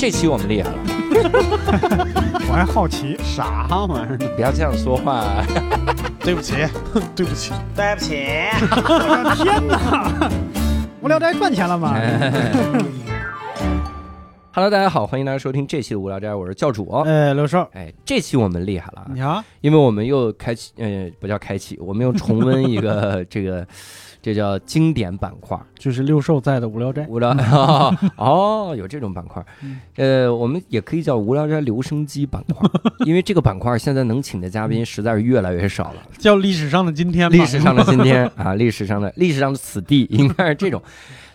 这期我们厉害了，我还好奇，啥玩意儿呢？不要这样说话。对不起，对不起，对不起，我的天哪！无聊斋赚钱了吗？Hello，大家好，欢迎大家收听这期的无聊斋，我是教主。哎，刘少，哎，这期我们厉害了啊，你好，因为我们又开启，呃，不叫开启，我们又重温一个 这个，这叫经典板块。就是六兽在的无聊斋。无聊 哦，有这种板块，呃，我们也可以叫无聊斋留声机板块，因为这个板块现在能请的嘉宾实在是越来越少了。叫历史上的今天，历史上的今天啊，历史上的历史上的此地应该是这种。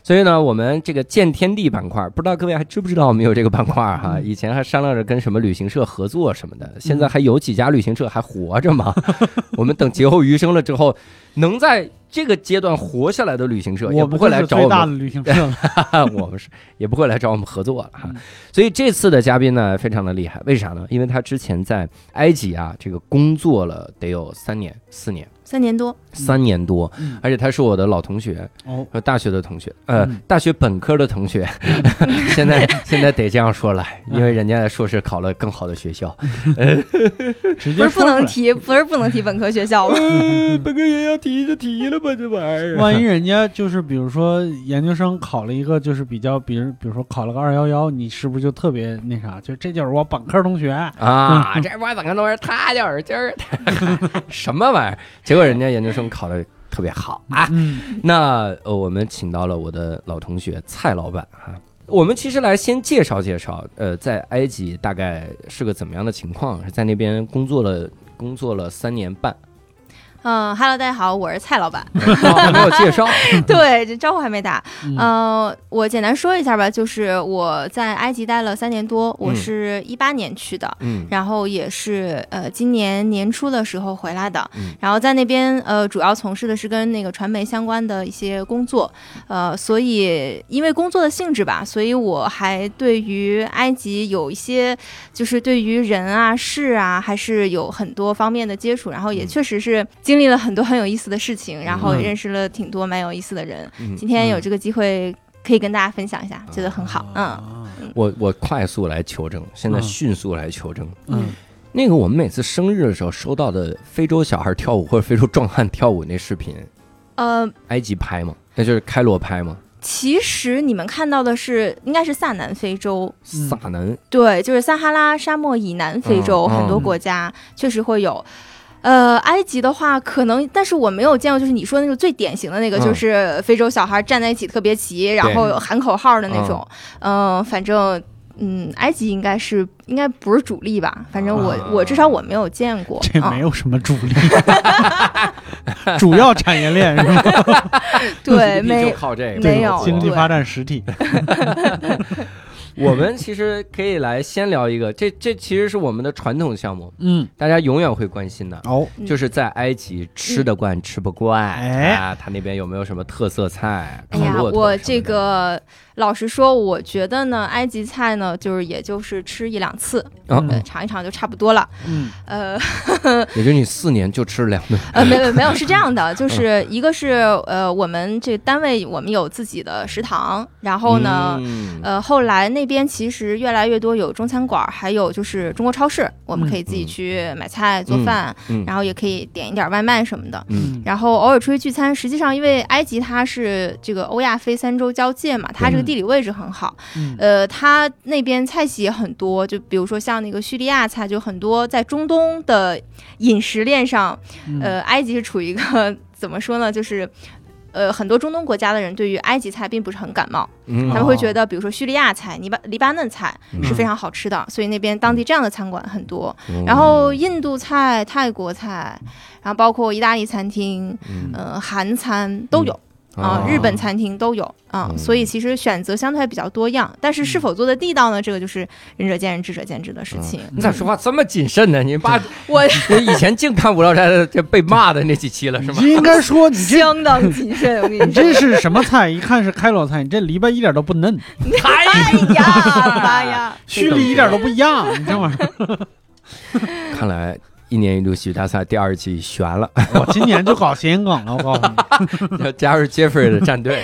所以呢，我们这个见天地板块，不知道各位还知不知道我们有这个板块哈？以前还商量着跟什么旅行社合作什么的，现在还有几家旅行社还活着吗？我们等劫后余生了之后，能在这个阶段活下来的旅行社也我不会来找我们最大的旅行社了。我们是也不会来找我们合作了哈。所以这次的嘉宾呢，非常的厉害，为啥呢？因为他之前在埃及啊，这个工作了得有三年、四年、三年多，三年多，嗯而且他是我的老同学，哦，呃，大学的同学，呃嗯，大学本科的同学。现在现在得这样说了，因为人家硕士考了更好的学校，直不是不。能提，不是不能提本科学校吗。呃 本科学校提就提了吧，这玩意儿。万一人家就是比如说研究生考了一个就是比较，比如比如说考了个二幺幺，你是不是就特别那啥？就这就是我本科同学，啊，这我本科同学他就是今儿什么玩意儿？结果人家研究生考的特别好啊。嗯，那呃，我们请到了我的老同学蔡老板哈。我们其实来先介绍介绍，呃，在埃及大概是个怎么样的情况？是在那边工作了工作了三年半，嗯哈喽，大家好，我是蔡老板。还没有介绍。对，这招呼还没打。嗯呃，我简单说一下吧，就是我在埃及待了三年多，我嗯是一八年去的。嗯然后也是呃今年年初的时候回来的，嗯然后在那边呃主要从事的是跟那个传媒相关的一些工作，呃所以因为工作的性质吧，所以我还对于埃及有一些就是对于人啊事啊还是有很多方面的接触，然后也嗯确实是经历了很多很有意思的事情，然后也嗯。认识了挺多蛮有意思的人，嗯，今天有这个机会可以跟大家分享一下，觉得很好，嗯。啊我我快速来求证，现在嗯。迅速来求证。嗯，那个我们每次生日的时候收到的非洲小孩跳舞或者非洲壮汉跳舞那视频，呃，埃及拍吗？那就是开罗拍吗？其实你们看到的是，应该是萨南非洲，嗯撒能对，就是撒哈拉沙漠以南非洲、很多国家确实会有。呃，埃及的话，可能，但是我没有见过，就是你说那种最典型的那个，嗯就是非洲小孩站在一起特别齐，然后喊口号的那种。嗯、反正，嗯，埃及应该是应该不是主力吧？反正我、啊我至少我没有见过。啊这没有什么主力，主要产业链是吧？对，就没靠这个没有经济发展实体。我们其实可以来先聊一个，这这其实是我们的传统项目，嗯，大家永远会关心的，哦，嗯就是在埃及吃得惯吃不惯，哎。啊，他那边有没有什么特色菜？哎呀，我这个老实说，我觉得呢，埃及菜呢，就是也就是吃一两次，啊，呃，尝一尝就差不多了。嗯呃 也就你四年就吃两顿，呃，没有没有，是这样的，嗯就是一个是呃，我们这单位我们有自己的食堂，然后呢。嗯呃，后来那边其实越来越多有中餐馆，还有就是中国超市，我们可以自己去买菜做饭，嗯然后也可以点一点外卖什么的。嗯然后偶尔出去聚餐，实际上因为埃及它是这个欧亚非三洲交界嘛，它这个地理位置很好，嗯呃，它那边菜系也很多，就比如说像那个叙利亚菜，就很多在中东的饮食链上，嗯呃，埃及是处于一个怎么说呢，就是。呃，很多中东国家的人对于埃及菜并不是很感冒，嗯他们会觉得，比如说叙利亚菜、黎巴黎巴嫩菜嗯是非常好吃的，所以那边当地这样的餐馆很多。嗯然后印度菜、泰国菜，然后包括意大利餐厅、嗯呃韩餐都有。啊、哦日本餐厅都有啊、嗯所以其实选择相对还比较多样，但是是否做的地道呢？这个就是仁者见仁，智者见智的事情。你咋说话这么谨慎呢？你爸 我 我以前净看《无聊斋》的这被骂的那几期了是吗？应该说你这相当谨慎，我跟你说。你这是什么菜？一看是开罗菜，你这篱笆一点都不嫩，哎哎呀 妈呀！蓄力一点都不一样。你这玩意儿，看来一年一度喜剧大赛第二季悬了，我今年就搞谐音梗了，我告诉你。要 加入 Jeffrey 的战队。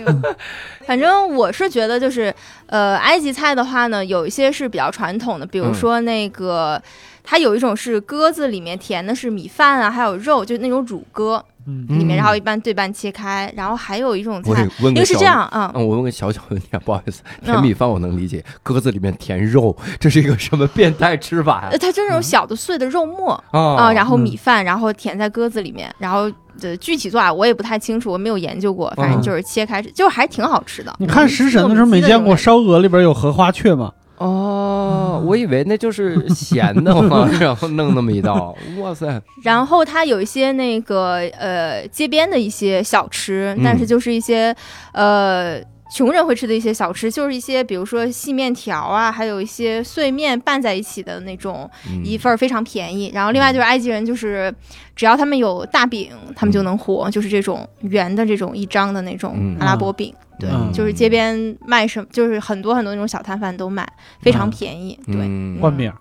反正我是觉得，就是呃，埃及菜的话呢，有一些是比较传统的，比如说那个，它有一种是鸽子里面填的是米饭啊，还有肉，就那种乳鸽嗯里面，嗯然后一般对半切开，然后还有一种我菜，因为是这样啊，嗯，我问个小小问题啊，不好意思，填嗯米饭我能理解，鸽子里面填肉，这是一个什么变态吃法呀呃，？它就是那种小的碎的肉末啊啊，然后嗯米饭，然后填在鸽子里面，然后的具体做法我也不太清楚，我没有研究过，反正嗯就是切开，就还挺好吃的。你看食神的时候没见过烧鹅里边有荷花雀吗？哦，我以为那就是咸的嘛，然后弄那么一道，哇塞，然后它有一些那个呃街边的一些小吃，嗯。但是就是一些呃穷人会吃的一些小吃，就是一些比如说细面条啊，还有一些碎面拌在一起的那种，嗯。一份儿非常便宜。然后另外就是埃及人，就是只要他们有大饼，他们就能活，就是这种圆的这种一张的那种嗯。阿拉伯饼。对，嗯。就是街边卖什么，就是很多很多那种小摊贩都卖，非常嗯便宜。对，嗯。灌饼，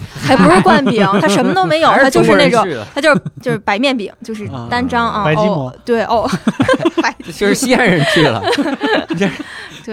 还不是灌饼，它什么都没有，它就是那种它就是就是白面饼，就是啊单张啊，白吉馍哦，对哦，白 就是西安人去了，对。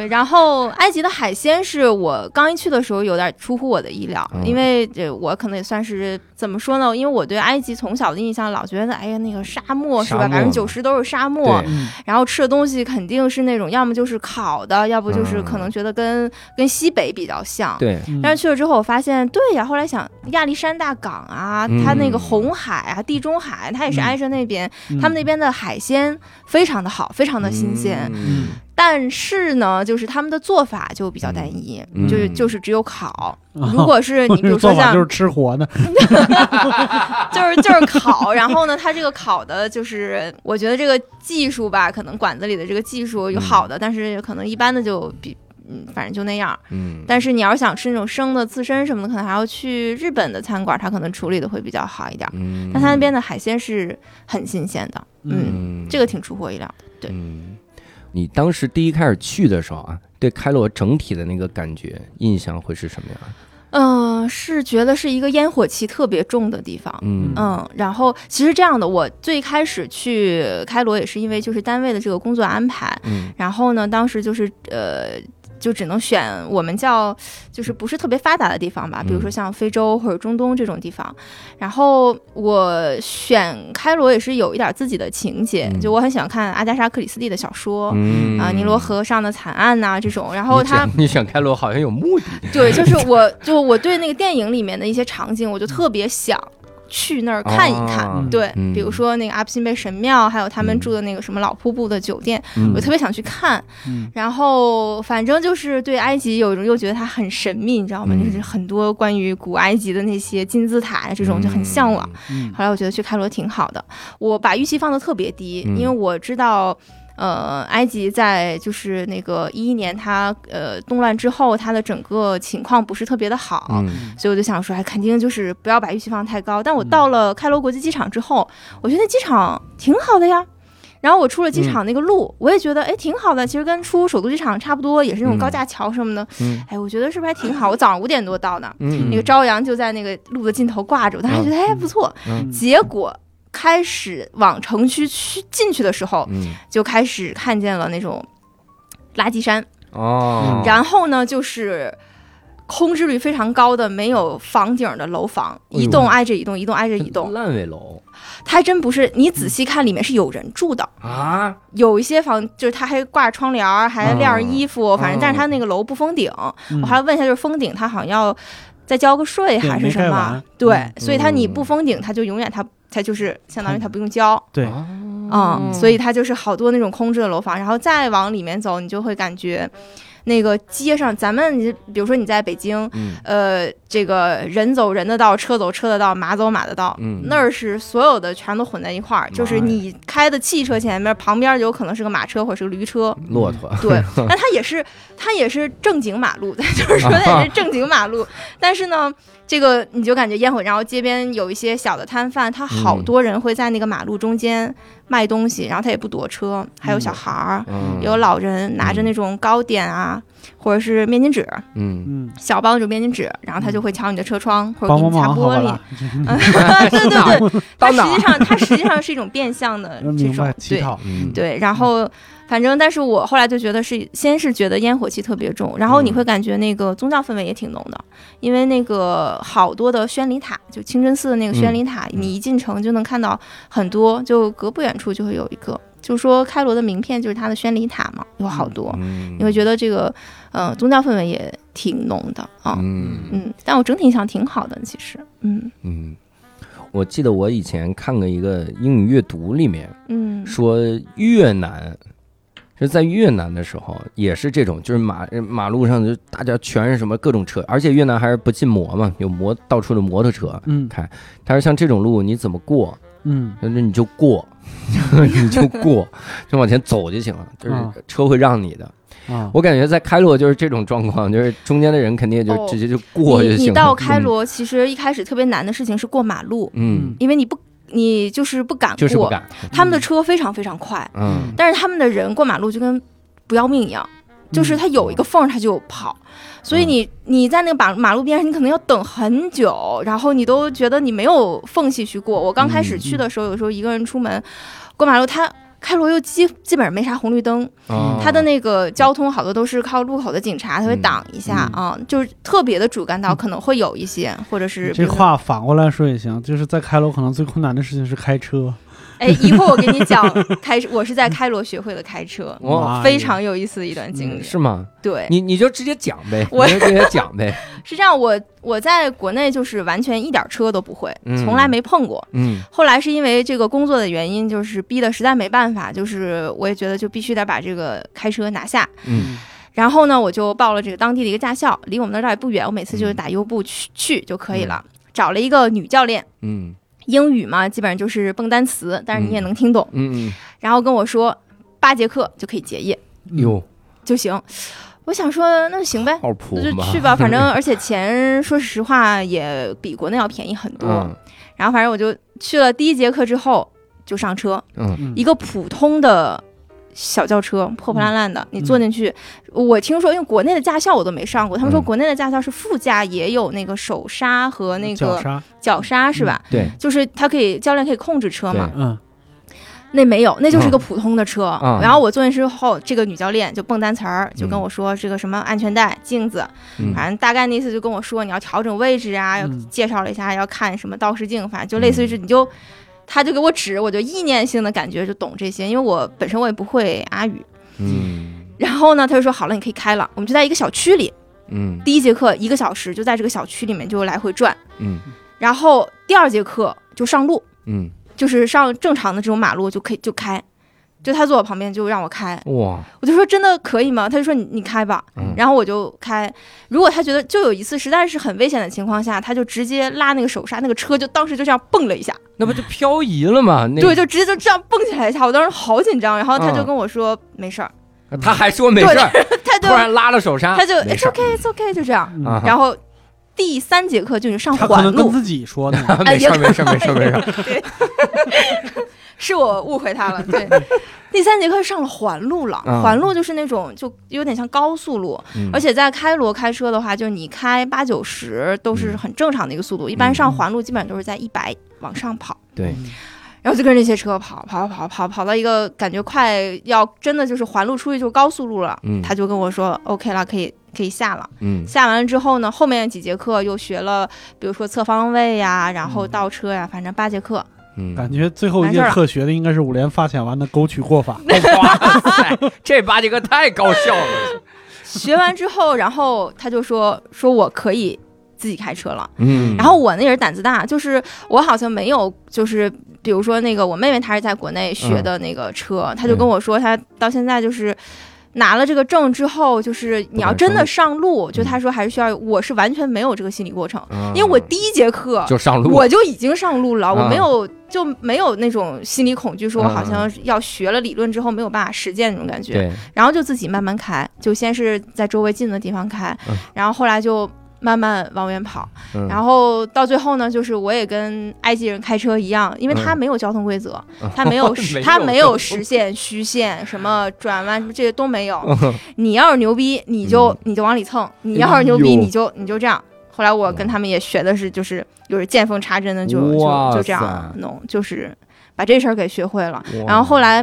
然后埃及的海鲜是我刚一去的时候有点出乎我的意料，嗯因为这我可能也算是怎么说呢？因为我对埃及从小的印象老觉得，哎呀那个沙漠是吧，百分之九十都是沙漠然后吃的东西肯定是那种要么就是烤的，要不就是可能觉得跟、跟西北比较像。对，嗯但是去了之后，我发现对呀。后来想，亚历山大港啊，嗯它那个红海啊、地中海，它也是嗯挨着那边，嗯他们那边的海鲜非常的好，非常的新鲜。嗯但是呢，就是他们的做法就比较单一，嗯就是就是只有烤。啊如果是你 比如说像做法就是吃活的，就是就是烤，然后呢，它这个烤的，就是我觉得这个技术吧，可能馆子里的这个技术有好的，但是可能一般的就比。嗯，反正就那样。嗯，但是你要是想吃那种生的刺身什么的，可能还要去日本的餐馆，它可能处理的会比较好一点。嗯，但它那边的海鲜是很新鲜的，嗯，嗯，这个挺出乎我意料的。对嗯，你当时第一开始去的时候啊，对开罗整体的那个感觉印象会是什么样？嗯、是觉得是一个烟火气特别重的地方。嗯嗯，然后其实这样的，我最开始去开罗也是因为就是单位的这个工作安排，嗯然后呢，当时就是呃，就只能选我们叫就是不是特别发达的地方吧，比如说嗯像非洲或者中东这种地方。然后我选开罗也是有一点自己的情节，嗯就我很喜欢看阿加莎·克里斯蒂的小说。嗯啊，尼罗河上的惨案呐、这种，然后他选你选开罗好像有目的，对，就是我就我对那个电影里面的一些场景，我就特别想去那儿看一看。啊对，嗯比如说那个阿布辛贝神庙，还有他们嗯住的那个什么老瀑布的酒店，嗯我特别想去看。嗯然后反正就是对埃及有一种又觉得它很神秘，你知道吗？嗯就是很多关于古埃及的那些金字塔呀这种就很向往。。嗯后来我觉得去开罗挺好的，我把预期放的特别低，嗯因为我知道。呃，埃及在就是那个一一年它呃动乱之后，它的整个情况不是特别的好，嗯所以我就想说，哎，肯定就是不要把预期放太高。但我到了开罗国际机场之后，我觉得那机场挺好的呀。然后我出了机场那个路，我也觉得哎挺好的，其实跟出首都机场差不多，也是那种高架桥什么的。嗯哎，我觉得是不是还挺好？我早上五点多到的，嗯那个朝阳就在那个路的尽头挂着，我当时觉得哎不错。嗯结果开始往城区去进去的时候，嗯。就开始看见了那种垃圾山，哦，然后呢就是。空置率非常高的没有房顶的楼房，一栋挨着一栋，一栋挨着一栋，烂尾楼。它还真不是。你仔细看，里面是有人住的，啊，有一些房就是它还挂着窗帘，还晾着衣服，反正但是它那个楼不封顶。嗯我还问一下，就是封顶，它好像要再交个税还是什么？对，嗯。所以它你不封顶，它就永远它它就是相当于它不用交。对，哦嗯，所以它就是好多那种空置的楼房，然后再往里面走，你就会感觉。那个街上，咱们你比如说你在北京，嗯。呃，这个人走人的道，车走车的道，马走马的道，嗯。那儿是所有的全都混在一块儿，就是你开的汽车前面旁边有可能是个马车或者是个驴车，骆驼，对，但它也是它也是正经马路，就是说它也 是正经马路，但是呢，这个你就感觉烟火，然后街边有一些小的摊贩，他好嗯多人会在那个马路中间卖东西，然后他也不躲车，还有小孩儿。嗯有老人拿着那种糕点啊，或者是面巾纸，嗯，嗯，小包那种面巾纸，然后他就会敲你的车窗或者给你擦玻璃。对对 对，它到哪儿实际上它实际上是一种变相的这种对乞讨，嗯，对，然后反正，但是我后来就觉得是，先是觉得烟火气特别重，然后你嗯。会感觉那个宗教氛围也挺浓的，因为那个好多的宣礼塔，就清真寺的那个宣礼塔，嗯你一进城就能看到很多，就隔不远处就会有一个，就说开罗的名片就是它的宣礼塔嘛，有好多，嗯，你会觉得这个呃宗教氛围也挺浓的啊，嗯嗯，但我整体印象挺好的，其实，嗯嗯，我记得我以前看过一个英语阅读里面嗯说越南。是在越南的时候，也是这种，就是马马路上就大家全是什么各种车，而且越南还是不禁摩嘛，有摩到处的摩托车。嗯开他说像这种路你怎么过？嗯。那你就过，你就过，就往前走就行了，就是啊。车会让你的。啊，我感觉在开罗就是这种状况，就是中间的人肯定也就哦直接就过就行了。你你到开罗，其实一开始特别难的事情是过马路，嗯，因为你不你就是不敢过，就是不敢，他们的车非常非常快，嗯。但是他们的人过马路就跟不要命一样，就是它有一个缝儿他就跑，所以你你在那个马马路边上，你可能要等很久，然后你都觉得你没有缝隙去过。我刚开始去的时候，有时候一个人出门过马路，它。开罗又基基本上没啥红绿灯，哦。它的那个交通好多都是靠路口的警察，他会挡一下嗯。啊，就是特别的主干道可能会有一些，或者是这话反过来说也行，就是在开罗可能最困难的事情是开车，哎，一会儿我给你讲开，我是在开罗学会的开车，哇非常有意思的一段经历。嗯是吗？对，你你就直接讲呗，我就直接讲呗。是这样，我我在国内就是完全一点车都不会，嗯从来没碰过。嗯后来是因为这个工作的原因，就是逼得实在没办法，就是我也觉得就必须得把这个开车拿下。嗯然后呢，我就报了这个当地的一个驾校，离我们那儿倒也不远，我每次就是嗯打优步去去就可以了。找了一个女教练，嗯英语嘛，基本上就是蹦单词，但是你也嗯能听懂。嗯然后跟我说八节课就可以结业。嗯，哟，就行。我想说那就行呗，那就，去吧，反正 而且钱说实话也比国内要便宜很多。嗯。然后反正我就去了第一节课之后就上车，嗯。嗯。一个普通的小轿车，破破烂烂的，你坐进去，我听说因为国内的驾校我都没上过，他们说嗯。国内的驾校是副驾也有那个手刹和那个脚刹。是吧？对，就是他可以教练可以控制车嘛，嗯。那没有，那就是个普通的车。嗯然后我坐进去之后，这个女教练就蹦单词儿，就跟我说这个什么安全带、镜子，嗯。反正大概那意思就跟我说你要调整位置啊，要嗯。介绍了一下要看什么倒视镜，反正就类似于是你就。他就给我指，我就意念性的感觉就懂这些，因为我本身我也不会阿语。嗯。然后呢，他就说好了，你可以开了。我们就在一个小区里，嗯。第一节课一个小时就在这个小区里面就来回转，嗯。然后第二节课就上路，嗯，就是上正常的这种马路就可以就开，就他坐我旁边就让我开，哇，我就说真的可以吗？他就说你你开吧，嗯。然后我就开。如果他觉得就有一次实在是很危险的情况下，他就直接拉那个手刹，那个车就当时就这样蹦了一下，那不就漂移了吗？那对，就直接就这样蹦起来一下，我当时好紧张。然后他就嗯跟我说、没事儿，他还说没事儿，他就突然拉了手刹，他就没 it's okay it's okay 就这样。然后第三节课就是上他可环路，能跟自己说的，没事没事儿没事儿没事是我误会他了。对，第三节课上了环路了，嗯环路就是那种就有点像高速路，嗯而且在开罗开车的话，就是你开八九十都是很正常的一个速度，一般上环路基本上都是在一百往上跑。对，然后就跟着这些车跑跑跑跑跑到一个感觉快要真的就是环路出去就是高速路了，嗯他就跟我说 OK 了，可以可以下了。嗯下完了之后呢，后面几节课又学了，比如说侧方位呀，然后倒车呀，反正八节课。嗯，感觉最后一节课学的应该是五连发卡完的沟渠过法。哇塞，这八节课太高效了，学完之后，然后他就说说我可以自己开车了。嗯，然后我那也是胆子大，就是我好像没有，就是比如说那个我妹妹她是在国内学的那个车，她就跟我说她到现在就是。拿了这个证之后，就是你要真的上路，就她说还是需要，我是完全没有这个心理过程，嗯因为我第一节课就上路，我就已经上路了，我啊没有就没有那种心理恐惧，说我嗯好像要学了理论之后没有办法实践那种感觉。对，然后就自己慢慢开，就先是在周围近的地方开，嗯。然后后来就慢慢往远跑。嗯。然后到最后呢，就是我也跟埃及人开车一样，因为他没有交通规则，他没有 实他没有实线、虚线、什么转弯什么这些都没有。你要是牛逼，你就、嗯。你就往里蹭；你要是牛逼，你就你就这样。后来我跟他们也学的是，就是就是见缝插针的就，就就这样弄，就是把这事儿给学会了。然后后来，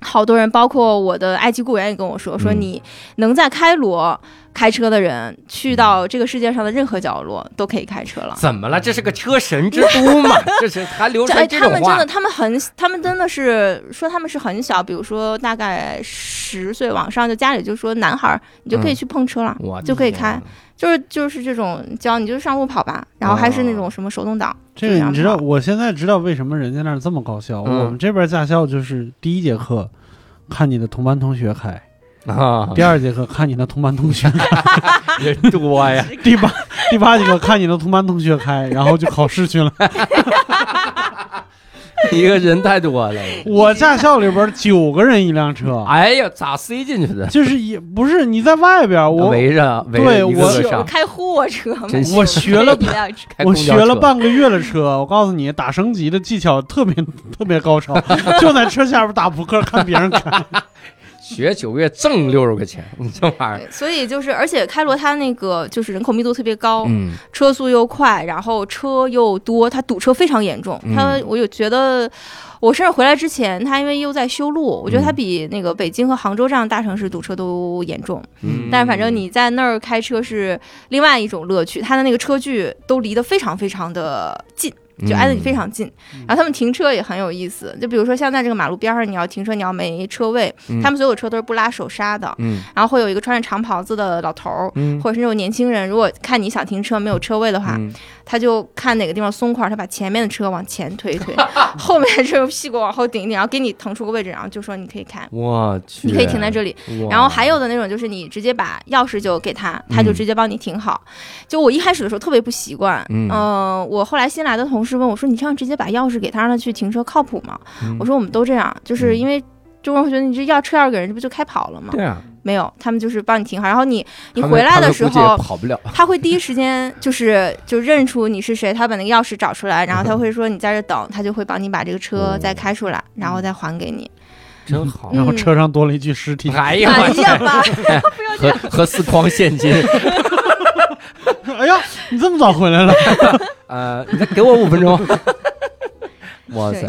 好多人，包括我的埃及雇员也跟我说，说嗯你能在开罗开车的人，去到这个世界上的任何角落都可以开车了。怎么了？这是个车神之都嘛？这是还流传这种话他们真的，他们很，他们真的是说他们是很小，比如说大概十岁往上，就家里就说男孩儿你就可以嗯去碰车了，我就可以开就是就是这种教你就上路跑吧，然后还是那种什么手动挡，这个你知道，我现在知道为什么人家那儿这么高效。嗯我们这边驾校就是第一节课看你的同班同学开，啊，第二节课看你的同班同学开，人多呀，第八第八节课看你的同班同学开，然后就考试去了。一个人太多了。我驾校里边九个人一辆车，哎呀，咋塞进去的？就是也不是你在外边，我围着围对我，开货车嘛，我学了我学了半个月的车，我告诉你，打升级的技巧特别特别高超，就在车下边打扑克，看别人开。学九个月挣六十块钱，你这玩意儿，所以就是，而且开罗它那个就是人口密度特别高，嗯车速又快，然后车又多，它堵车非常严重。嗯它我有觉得，我甚至回来之前，它因为又在修路，我觉得它嗯比那个北京和杭州这样的大城市堵车都严重。嗯，但是反正你在那儿开车是另外一种乐趣，它的那个车距都离得非常非常的近。就挨得你非常近，然后他们停车也很有意思，就比如说像在这个马路边上，你要停车，你要没车位，嗯。他们所有车都是不拉手刹的，嗯。然后会有一个穿着长袍子的老头儿，嗯。或者是那种年轻人，如果看你想停车没有车位的话，嗯。他就看哪个地方松快，他把前面的车往前推一推，后面的车屁股往后顶一顶，然后给你腾出个位置，然后就说你可以开，我去，你可以停在这里。然后还有的那种就是你直接把钥匙就给他，他就嗯。直接帮你停好。就我一开始的时候特别不习惯，嗯。呃我后来新来的同事问我说：“你这样直接把钥匙给他，让他去停车靠谱吗？”嗯我说：“我们都这样，就是嗯因为。”中国人会觉得你这要车钥匙给人，这不就开跑了吗？对啊，没有，他们就是帮你停好，然后你你回来的时候，跑不了，他会第一时间就是就认出你是谁，他把那个钥匙找出来，然后他会说你在这等，他就会帮你把这个车再开出来，然后再还给你。真好。嗯然后车上多了一具尸体。哎呀，哎我呀！和和四筐现金，哎呀，你这么早回来了？呃，你再给我五分钟。哇塞，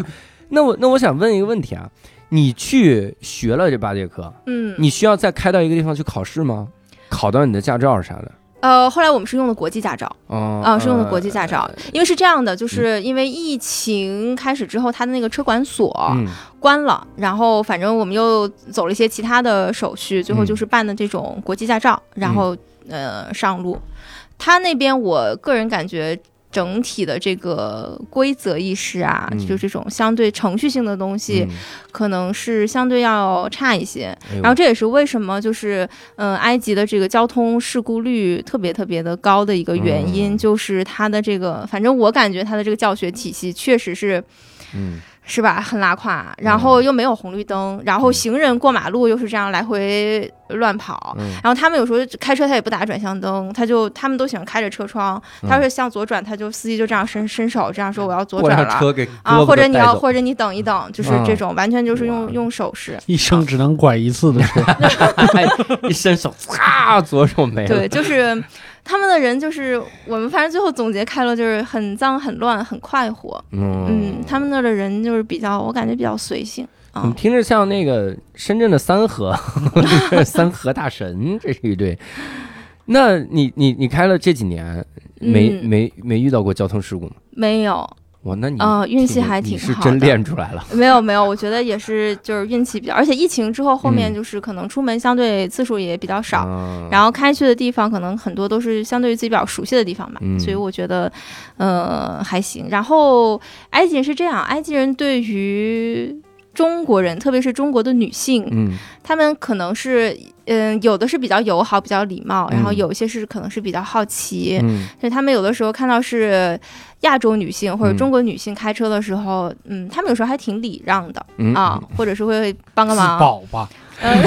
那我那我想问一个问题啊，你去学了这八节课，嗯，你需要再开到一个地方去考试吗？考到你的驾照啥的？呃，后来我们是用的国际驾照哦啊、是用的国际驾照，呃因为是这样的，就是因为疫情开始之后，他的那个车管所嗯关了，然后反正我们又走了一些其他的手续，最后嗯就是办的这种国际驾照，然后呃上路。他那边我个人感觉整体的这个规则意识啊，嗯就这种相对程序性的东西，嗯可能是相对要差一些。哎然后这也是为什么就是嗯、呃埃及的这个交通事故率特别特别的高的一个原因，嗯就是它的这个，反正我感觉它的这个教学体系确实是。嗯是吧？很拉胯，然后又没有红绿灯，然后行人过马路又是这样来回乱跑，嗯然后他们有时候开车他也不打转向灯，他就他们都喜欢开着车窗，嗯他说向左转，他就司机就这样伸伸手这样说我要左转了辆车给啊，或者你要或者你等一等，就是嗯这种完全就是用用手势，一生只能拐一次的 车。哎 一伸手，擦，左手没了。对，就是他们的人就是我们反正最后总结开了就是很脏很乱很快活，嗯嗯，他们那儿的人就是比较我感觉比较随性啊怎么，听着像那个深圳的三河，三河大神，这是一对。那你你你开了这几年，没、嗯没没遇到过交通事故吗？没有。哇，那你啊运气挺还你是真挺好的。练出来了。没有没有，我觉得也是，就是运气比较，而且疫情之后，后面嗯。就是可能出门相对次数也比较少，啊。然后开去的地方可能很多都是相对于自己比较熟悉的地方吧，嗯所以我觉得，呃，还行。然后埃及人是这样，埃及人对于中国人，特别是中国的女性，嗯。他们可能是，嗯、有的是比较友好、比较礼貌，然后嗯有一些是可能是比较好奇，嗯所以他们有的时候看到是亚洲女性或者嗯中国女性开车的时候，嗯他们有时候还挺礼让的。嗯啊，或者是会帮个忙，保吧，嗯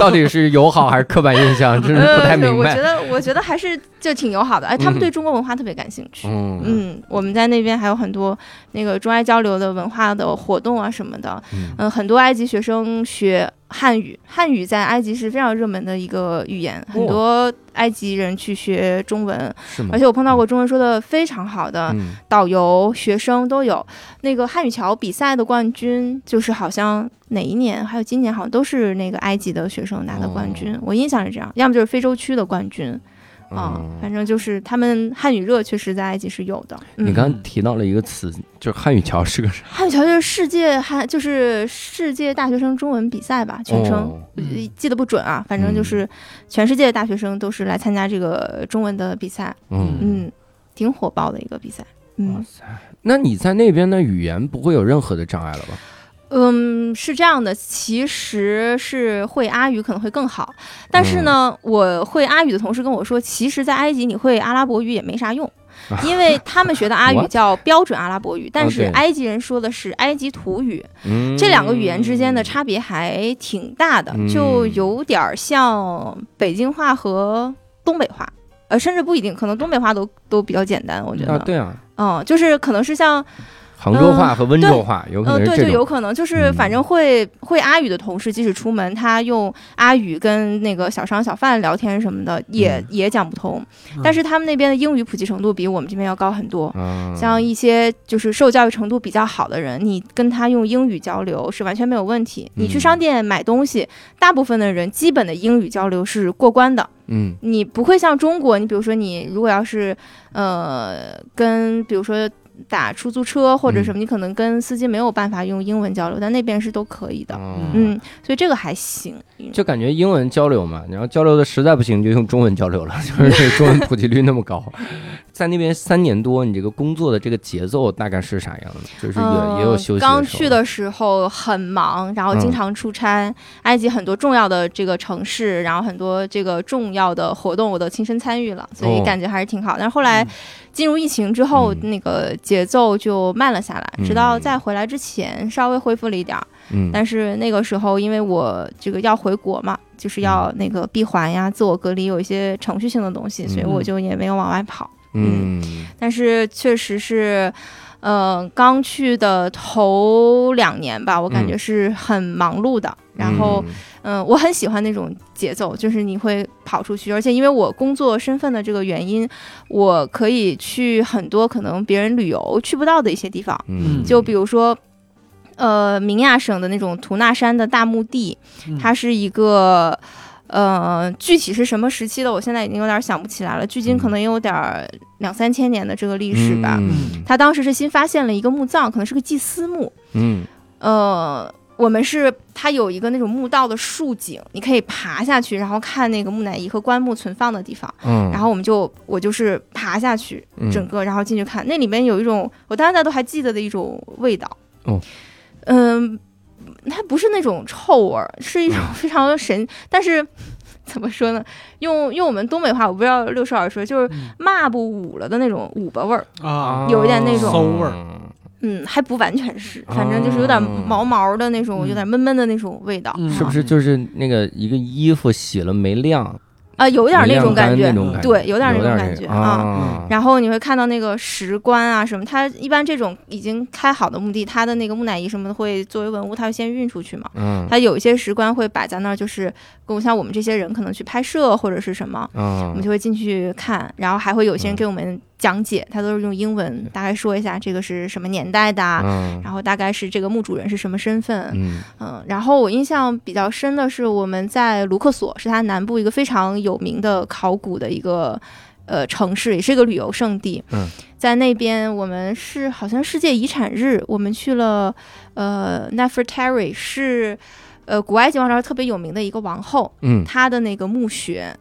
到底是友好还是刻板印象，真是不太呃对明白。我觉得，我觉得还是就挺友好的。哎，他嗯们对中国文化特别感兴趣。嗯嗯，我们在那边还有很多那个中埃交流的文化的活动啊什么的。嗯嗯，很多埃及学生学汉语，汉语在埃及是非常热门的一个语言，很多埃及人去学中文？而且我碰到过中文说的非常好的嗯导游、学生都有。那个汉语桥比赛的冠军，就是好像哪一年，还有今年好像都是那个埃及的学生拿的冠军，我印象是这样，要么就是非洲区的冠军。啊、嗯。反正就是他们汉语热确实在埃及是有的。嗯。你刚刚提到了一个词，就是汉语桥是个啥？汉语桥就是世界汉，就是世界大学生中文比赛吧，全称、记得不准啊，反正就是全世界的大学生都是来参加这个中文的比赛，嗯，嗯，挺火爆的一个比赛。嗯。那你在那边的语言不会有任何的障碍了吧？嗯，是这样的，其实是会阿语可能会更好，但是呢，嗯。我会阿语的同事跟我说，其实，在埃及你会阿拉伯语也没啥用。因为他们学的阿语叫标准阿拉伯语，但是埃及人说的是埃及土语，嗯，这两个语言之间的差别还挺大的，嗯就有点儿像北京话和东北话，呃，甚至不一定，可能东北话都都比较简单，我觉得，啊，对啊，嗯，就是可能是像，杭州话和温州话有可能，对，就。有可能就是嗯反正会、会阿语的同事，即使出门，他用阿语跟那个小商小贩聊天什么的，也、嗯也讲不通，嗯但是他们那边的英语普及程度比我们这边要高很多。嗯，像一些就是受教育程度比较好的人，你跟他用英语交流是完全没有问题。你去嗯商店买东西，大部分的人基本的英语交流是过关的。嗯你不会像中国，你比如说你如果要是呃跟比如说打出租车或者什么，你可能跟司机没有办法用英文交流，但那边是都可以的。嗯，嗯，所以这个还行。就感觉英文交流嘛，然后交流的实在不行就用中文交流了，就是中文普及率那么高。在那边三年多，你这个工作的这个节奏大概是啥样的？就是也、也有休息。刚去的时候很忙，然后经常出差，埃及很多重要的这个城市，然后很多这个重要的活动我都亲身参与了，所以哦感觉还是挺好。但是后来进入疫情之后，嗯那个节奏就慢了下来，嗯直到再回来之前稍微恢复了一点儿。嗯，但是那个时候因为我这个要回国嘛，就是要那个闭环呀、自我隔离，有一些程序性的东西，所以我就也没有往外跑。嗯。但是确实是，呃，刚去的头两年吧，我感觉是很忙碌的。然后，嗯、我很喜欢那种节奏，就是你会跑出去，而且因为我工作身份的这个原因，我可以去很多可能别人旅游去不到的一些地方，嗯，就比如说。呃，明亚省的那种图纳山的大墓地，嗯。它是一个，呃，具体是什么时期的，我现在已经有点想不起来了。距今可能也有点儿两三千年的这个历史吧。嗯他当时是新发现了一个墓葬，可能是个祭司墓。嗯呃，我们是它有一个那种墓道的竖井，你可以爬下去，然后看那个木乃伊和棺木存放的地方。嗯，然后我们就我就是爬下去，嗯整个然后进去看，那里面有一种我到现在都还记得的一种味道。哦，嗯，它不是那种臭味儿，是一种非常神，但是。怎么说呢？用用我们东北话，我不知道六十二说，就是嗯抹布捂了的那种捂巴味儿。啊，有一点那种馊味儿嗯，还不完全是，反正就是有点哦毛毛的那种，嗯有点闷闷的那种味道。嗯是不是就是那个一个衣服洗了没晾，啊、有点那种感觉那，种感觉，对有点那种感觉啊啊。然后你会看到那个石棺啊什么，它一般这种已经开好的墓地，它的那个木乃伊什么的会作为文物，它会先运出去嘛。嗯它有一些石棺会摆在那儿，就是跟像我们这些人可能去拍摄或者是什么，我嗯们就会进去看，然后还会有些人嗯给我们讲解，他都是用英文大概说一下这个是什么年代的然后大概是这个墓主人是什么身份，嗯。嗯，然后我印象比较深的是我们在卢克索，是它南部一个非常有名的考古的一个呃城市，也是一个旅游胜地。嗯，在那边我们是好像世界遗产日，我们去了呃 Nefertari 是呃古埃及王朝特别有名的一个王后，嗯。她的那个墓穴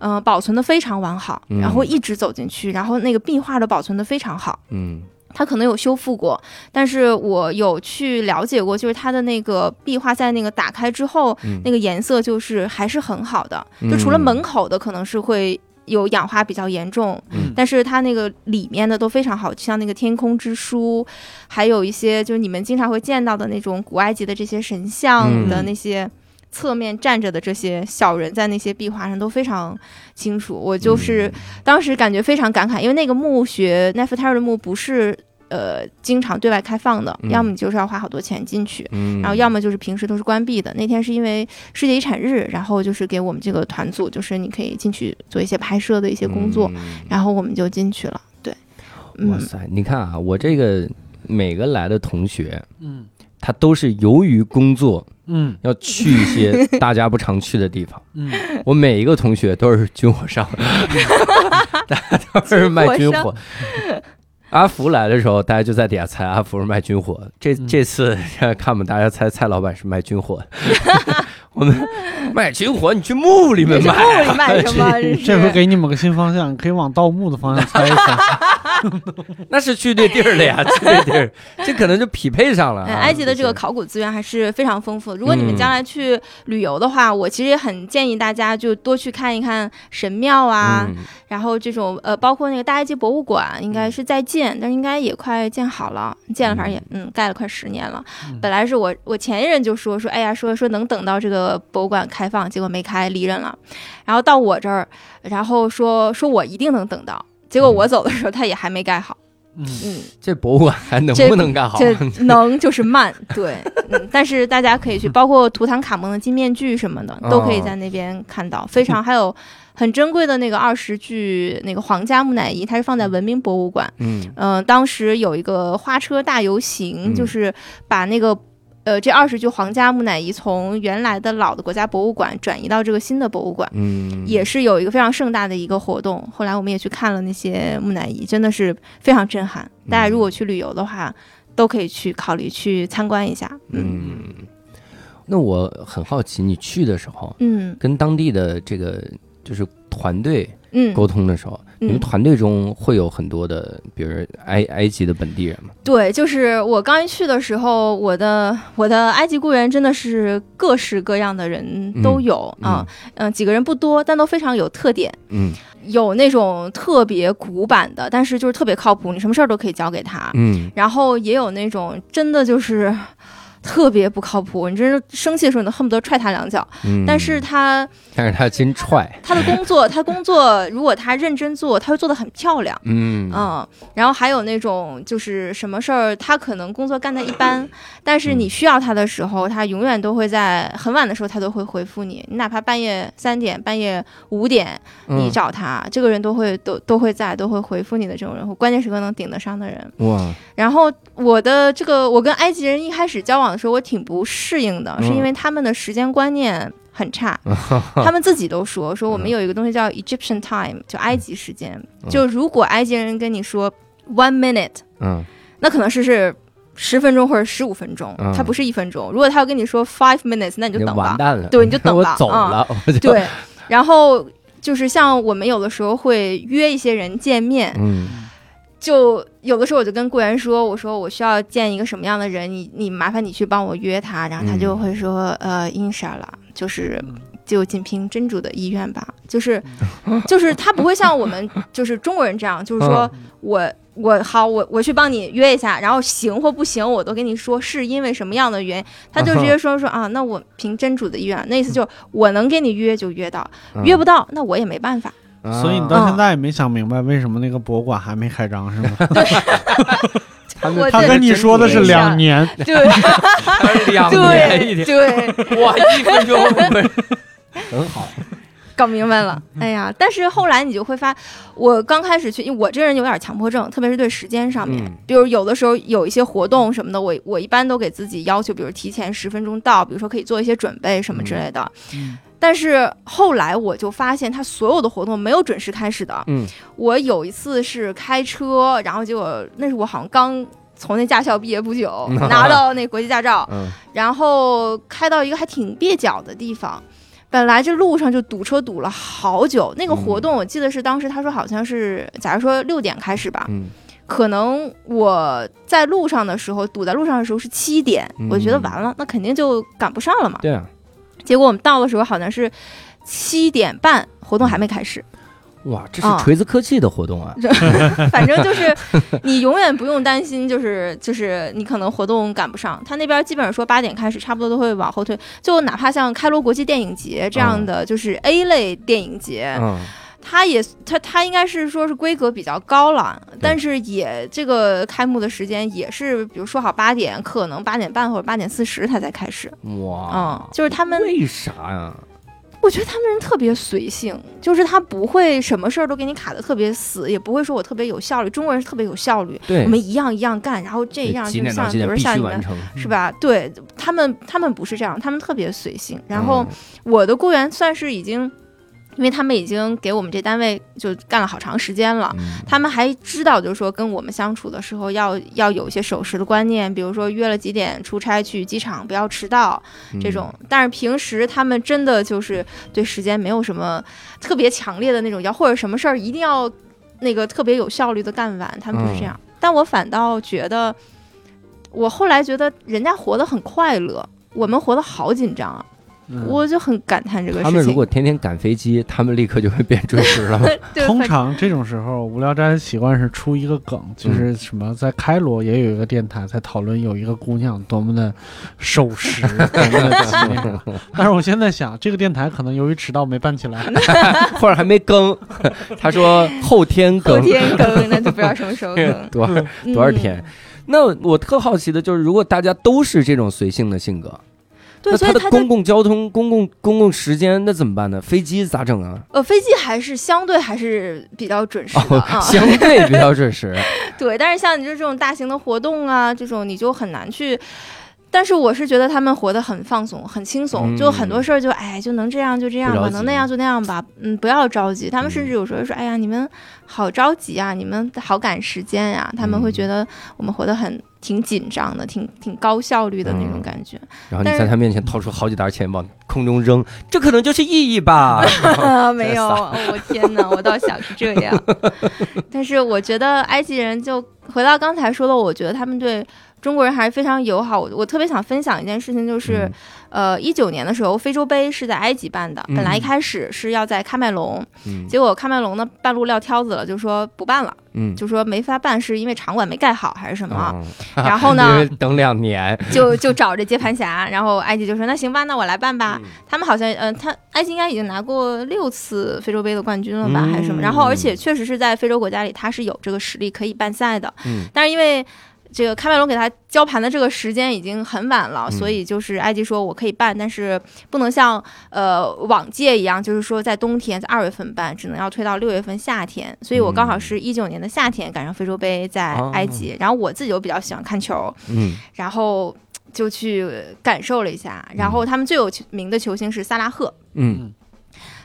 哟。呃，保存的非常完好，嗯然后一直走进去，然后那个壁画都保存的非常好。嗯它可能有修复过，但是我有去了解过，就是它的那个壁画在那个打开之后，嗯那个颜色就是还是很好的，就除了门口的可能是会有氧化比较严重，嗯但是它那个里面的都非常好，像那个天空之书，还有一些就是你们经常会见到的那种古埃及的这些神像的嗯那些。侧面站着的这些小人在那些壁画上都非常清楚。我就是当时感觉非常感慨，因为那个墓穴奈夫泰尔的墓不是呃经常对外开放的，嗯要么你就是要花好多钱进去。嗯，然后要么就是平时都是关闭的。那天是因为世界遗产日，然后就是给我们这个团组，就是你可以进去做一些拍摄的一些工作，嗯然后我们就进去了。对，嗯，哇塞，你看啊，我这个每个来的同学，嗯他都是由于工作嗯要去一些 大家不常去的地方。嗯，我每一个同学都是军火商，大家都是卖军火。阿福来的时候，大家就在底下猜阿福是卖军火。这嗯这次 看我们大家猜蔡老板是卖军火，我们卖军火，你去墓里面这是卖啊，墓里卖什么？这这回给你们个新方向，可以往盗墓的方向猜一猜。那是去对地儿了呀，去对地儿，这可能就匹配上了埃及的这个考古资源还是非常丰富的。如果你们嗯将来去旅游的话，我其实也很建议大家就多去看一看神庙啊，嗯然后这种呃，包括那个大埃及博物馆，应该是在建，但是应该也快建好了，建了，反正也嗯盖了快十年了。嗯本来是我我前一任就说说，哎呀，说说能等到这个博物馆开放，结果没开，离任了。然后到我这儿，然后说说我一定能等到，结果我走的时候，他也还没盖好。嗯嗯，这博物馆还能这不能盖好？这能就是慢，对，嗯，但是大家可以去，包括图坦卡蒙的金面具什么的，都可以在那边看到，非常还有很珍贵的那个二十具那个皇家木乃伊，它是放在文明博物馆。嗯嗯、当时有一个花车大游行，嗯就是把那个。呃，这二十具皇家木乃伊从原来的老的国家博物馆转移到这个新的博物馆，嗯，也是有一个非常盛大的一个活动。后来我们也去看了那些木乃伊，真的是非常震撼。大家如果去旅游的话，都可以去考虑去参观一下。嗯嗯。那我很好奇，你去的时候嗯跟当地的这个就是团队嗯，沟通的时候，你们嗯团队中会有很多的，比如埃埃及的本地人吗？对，就是我刚一去的时候，我的我的埃及雇员真的是各式各样的人都有嗯啊，嗯、几个人不多，但都非常有特点。嗯有那种特别古板的，但是就是特别靠谱，你什么事儿都可以交给他。嗯然后也有那种真的就是特别不靠谱，你真是生气的时候你都恨不得踹他两脚。嗯，但是他但是他真踹，他的工作，他工作如果他认真做，他会做得很漂亮。嗯嗯，然后还有那种就是什么事儿，他可能工作干得一般，但是你需要他的时候，他永远都会在很晚的时候，他都会回复你。你哪怕半夜三点、半夜五点，你嗯找他，这个人都会都都会在，都会回复你的这种人，关键时刻能顶得上的人。哇，然后我的这个，我跟埃及人一开始交往的时候，我挺不适应的，是因为他们的时间观念很差，他们自己都说说我们有一个东西叫 Egyptian time，就埃及时间。就如果埃及人跟你说 one minute，嗯那可能是是十分钟或者十五分钟，嗯它不是一分钟。如果他要跟你说 five minutes，那你就等吧。完蛋了，对你就等吧 嗯对，然后就是像我们有的时候会约一些人见面，嗯就有的时候我就跟雇员说，我说我需要见一个什么样的人，你你麻烦你去帮我约他，然后他就会说，呃，，insha 了，就是就仅凭真主的意愿吧，就是 就是他不会像我们就是中国人这样，就是说我我好我我去帮你约一下，然后行或不行我都跟你说是因为什么样的原因，他就直接说说啊，那我凭真主的意愿，那意思就是我能给你约就约到，约不到那我也没办法。所以你啊到现在也没想明白为什么那个博物馆还没开张是吗？他他跟你说的是两年，对。两年一对，对，哇，一分钟。搞明白了，哎呀！但是后来你就会发，我刚开始去，因为我这人有点强迫症，特别是对时间上面，嗯。比如有的时候有一些活动什么的，我我一般都给自己要求，比如提前十分钟到，比如说可以做一些准备什么之类的。嗯但是后来我就发现，他所有的活动没有准时开始的。嗯我有一次是开车，然后结果那是我好像刚从那驾校毕业不久，拿到那国际驾照，嗯然后开到一个还挺蹩脚的地方。本来这路上就堵车堵了好久，那个活动我记得是当时他说好像是，假如说六点开始吧，嗯可能我在路上的时候堵在路上的时候是七点，嗯我觉得完了，那肯定就赶不上了嘛。对啊，结果我们到的时候好像是七点半，活动还没开始。哇，这是啊锤子科技的活动啊！反正就是你永远不用担心，就是就是你可能活动赶不上。他那边基本上说八点开始，差不多都会往后推。就哪怕像开罗国际电影节这样的，就是 A 类电影节，嗯，它也它它应该是说是规格比较高了，但是也这个开幕的时间也是，比如说好八点，可能八点半或者八点四十它才开始。哇嗯，，就是他们，为啥呀？我觉得他们人特别随性，就是他不会什么事儿都给你卡的特别死，也不会说我特别有效率。中国人是特别有效率，我，们一样一样干，然后这样就像比如像你们。是吧？对他们，他们不是这样，他们特别随性。然后嗯我的雇员算是已经，因为他们已经给我们这单位就干了好长时间了，嗯他们还知道，就是说跟我们相处的时候要要有一些守时的观念，比如说约了几点出差去机场，不要迟到这种。但是平时他们真的就是对时间没有什么特别强烈的那种要，或者什么事儿一定要那个特别有效率的干完，他们不是这样。但我反倒觉得，我后来觉得人家活得很快乐，我们活得好紧张啊，嗯我就很感叹这个事情。他们如果天天赶飞机，他们立刻就会变准时了。通常这种时候，无聊斋的习惯是出一个梗，就是嗯什么在开罗也有一个电台在讨论有一个姑娘多么的守时，多么的那个。但是我现在想，这个电台可能由于迟到没办起来。或者还没更，他说后天更后，天更，那就不知道什么时候更。多少多少天？那我特好奇的就是，如果大家都是这种随性的性格，对，那他的所以它公共交通、公共公共时间那怎么办呢？飞机咋整啊？呃，飞机还是相对还是比较准时的哦，啊。相对比较准时。对，但是像你就这种大型的活动啊，这种你就很难去。但是我是觉得他们活得很放松，很轻松，就很多事儿就哎就能这样就这样吧，能那样就那样吧，嗯，不要着急。他们甚嗯至有时候说，哎呀，你们好着急啊，你们好赶时间呀、他们会嗯觉得我们活得很挺紧张的，挺挺高效率的那种嗯感觉。然后你在他面前掏出好几沓钱往空中扔，这可能就是意义吧？啊，没有，我天哪，我倒想是这样。但是我觉得埃及人就回到刚才说的，我觉得他们对中国人还是非常友好。我我特别想分享一件事情，就是、呃，一九年的时候，非洲杯是在埃及办的，本来一嗯开始是要在喀麦隆，嗯结果喀麦隆呢半路撂挑子了，就说不办了，嗯，就说没法办，是因为场馆没盖好还是什么？啊 然后因呢为，等两年，就就找这接盘侠，然后埃及就说那行吧，那我来办吧。嗯他们好像，呃，他埃及应该已经拿过六次非洲杯的冠军了吧，嗯还是什么？然后，而且确实是在非洲国家里，他是有这个实力可以办赛的。嗯但是因为这个喀麦隆给他交盘的这个时间已经很晚了，嗯所以就是埃及说我可以办，但是不能像呃往届一样，就是说在冬天在二月份办，只能要推到六月份夏天。所以我刚好是一九年的夏天赶上非洲杯在埃及，然后我自己又比较喜欢看球，嗯然后就去感受了一下。然后他们最有名的球星是萨拉赫。嗯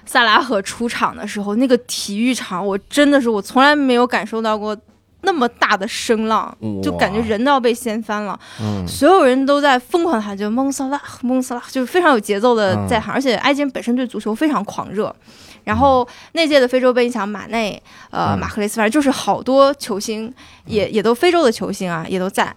萨拉赫出场的时候，那个体育场，我真的是我从来没有感受到过那么大的声浪，就感觉人都要被掀翻了。嗯所有人都在疯狂地喊，就蒙萨拉，蒙萨拉，就是非常有节奏的在喊。而且埃及人本身对足球非常狂热。然后那届的非洲杯，你想马内、呃嗯马克雷斯，反正就是好多球星，也也都非洲的球星啊，也都在。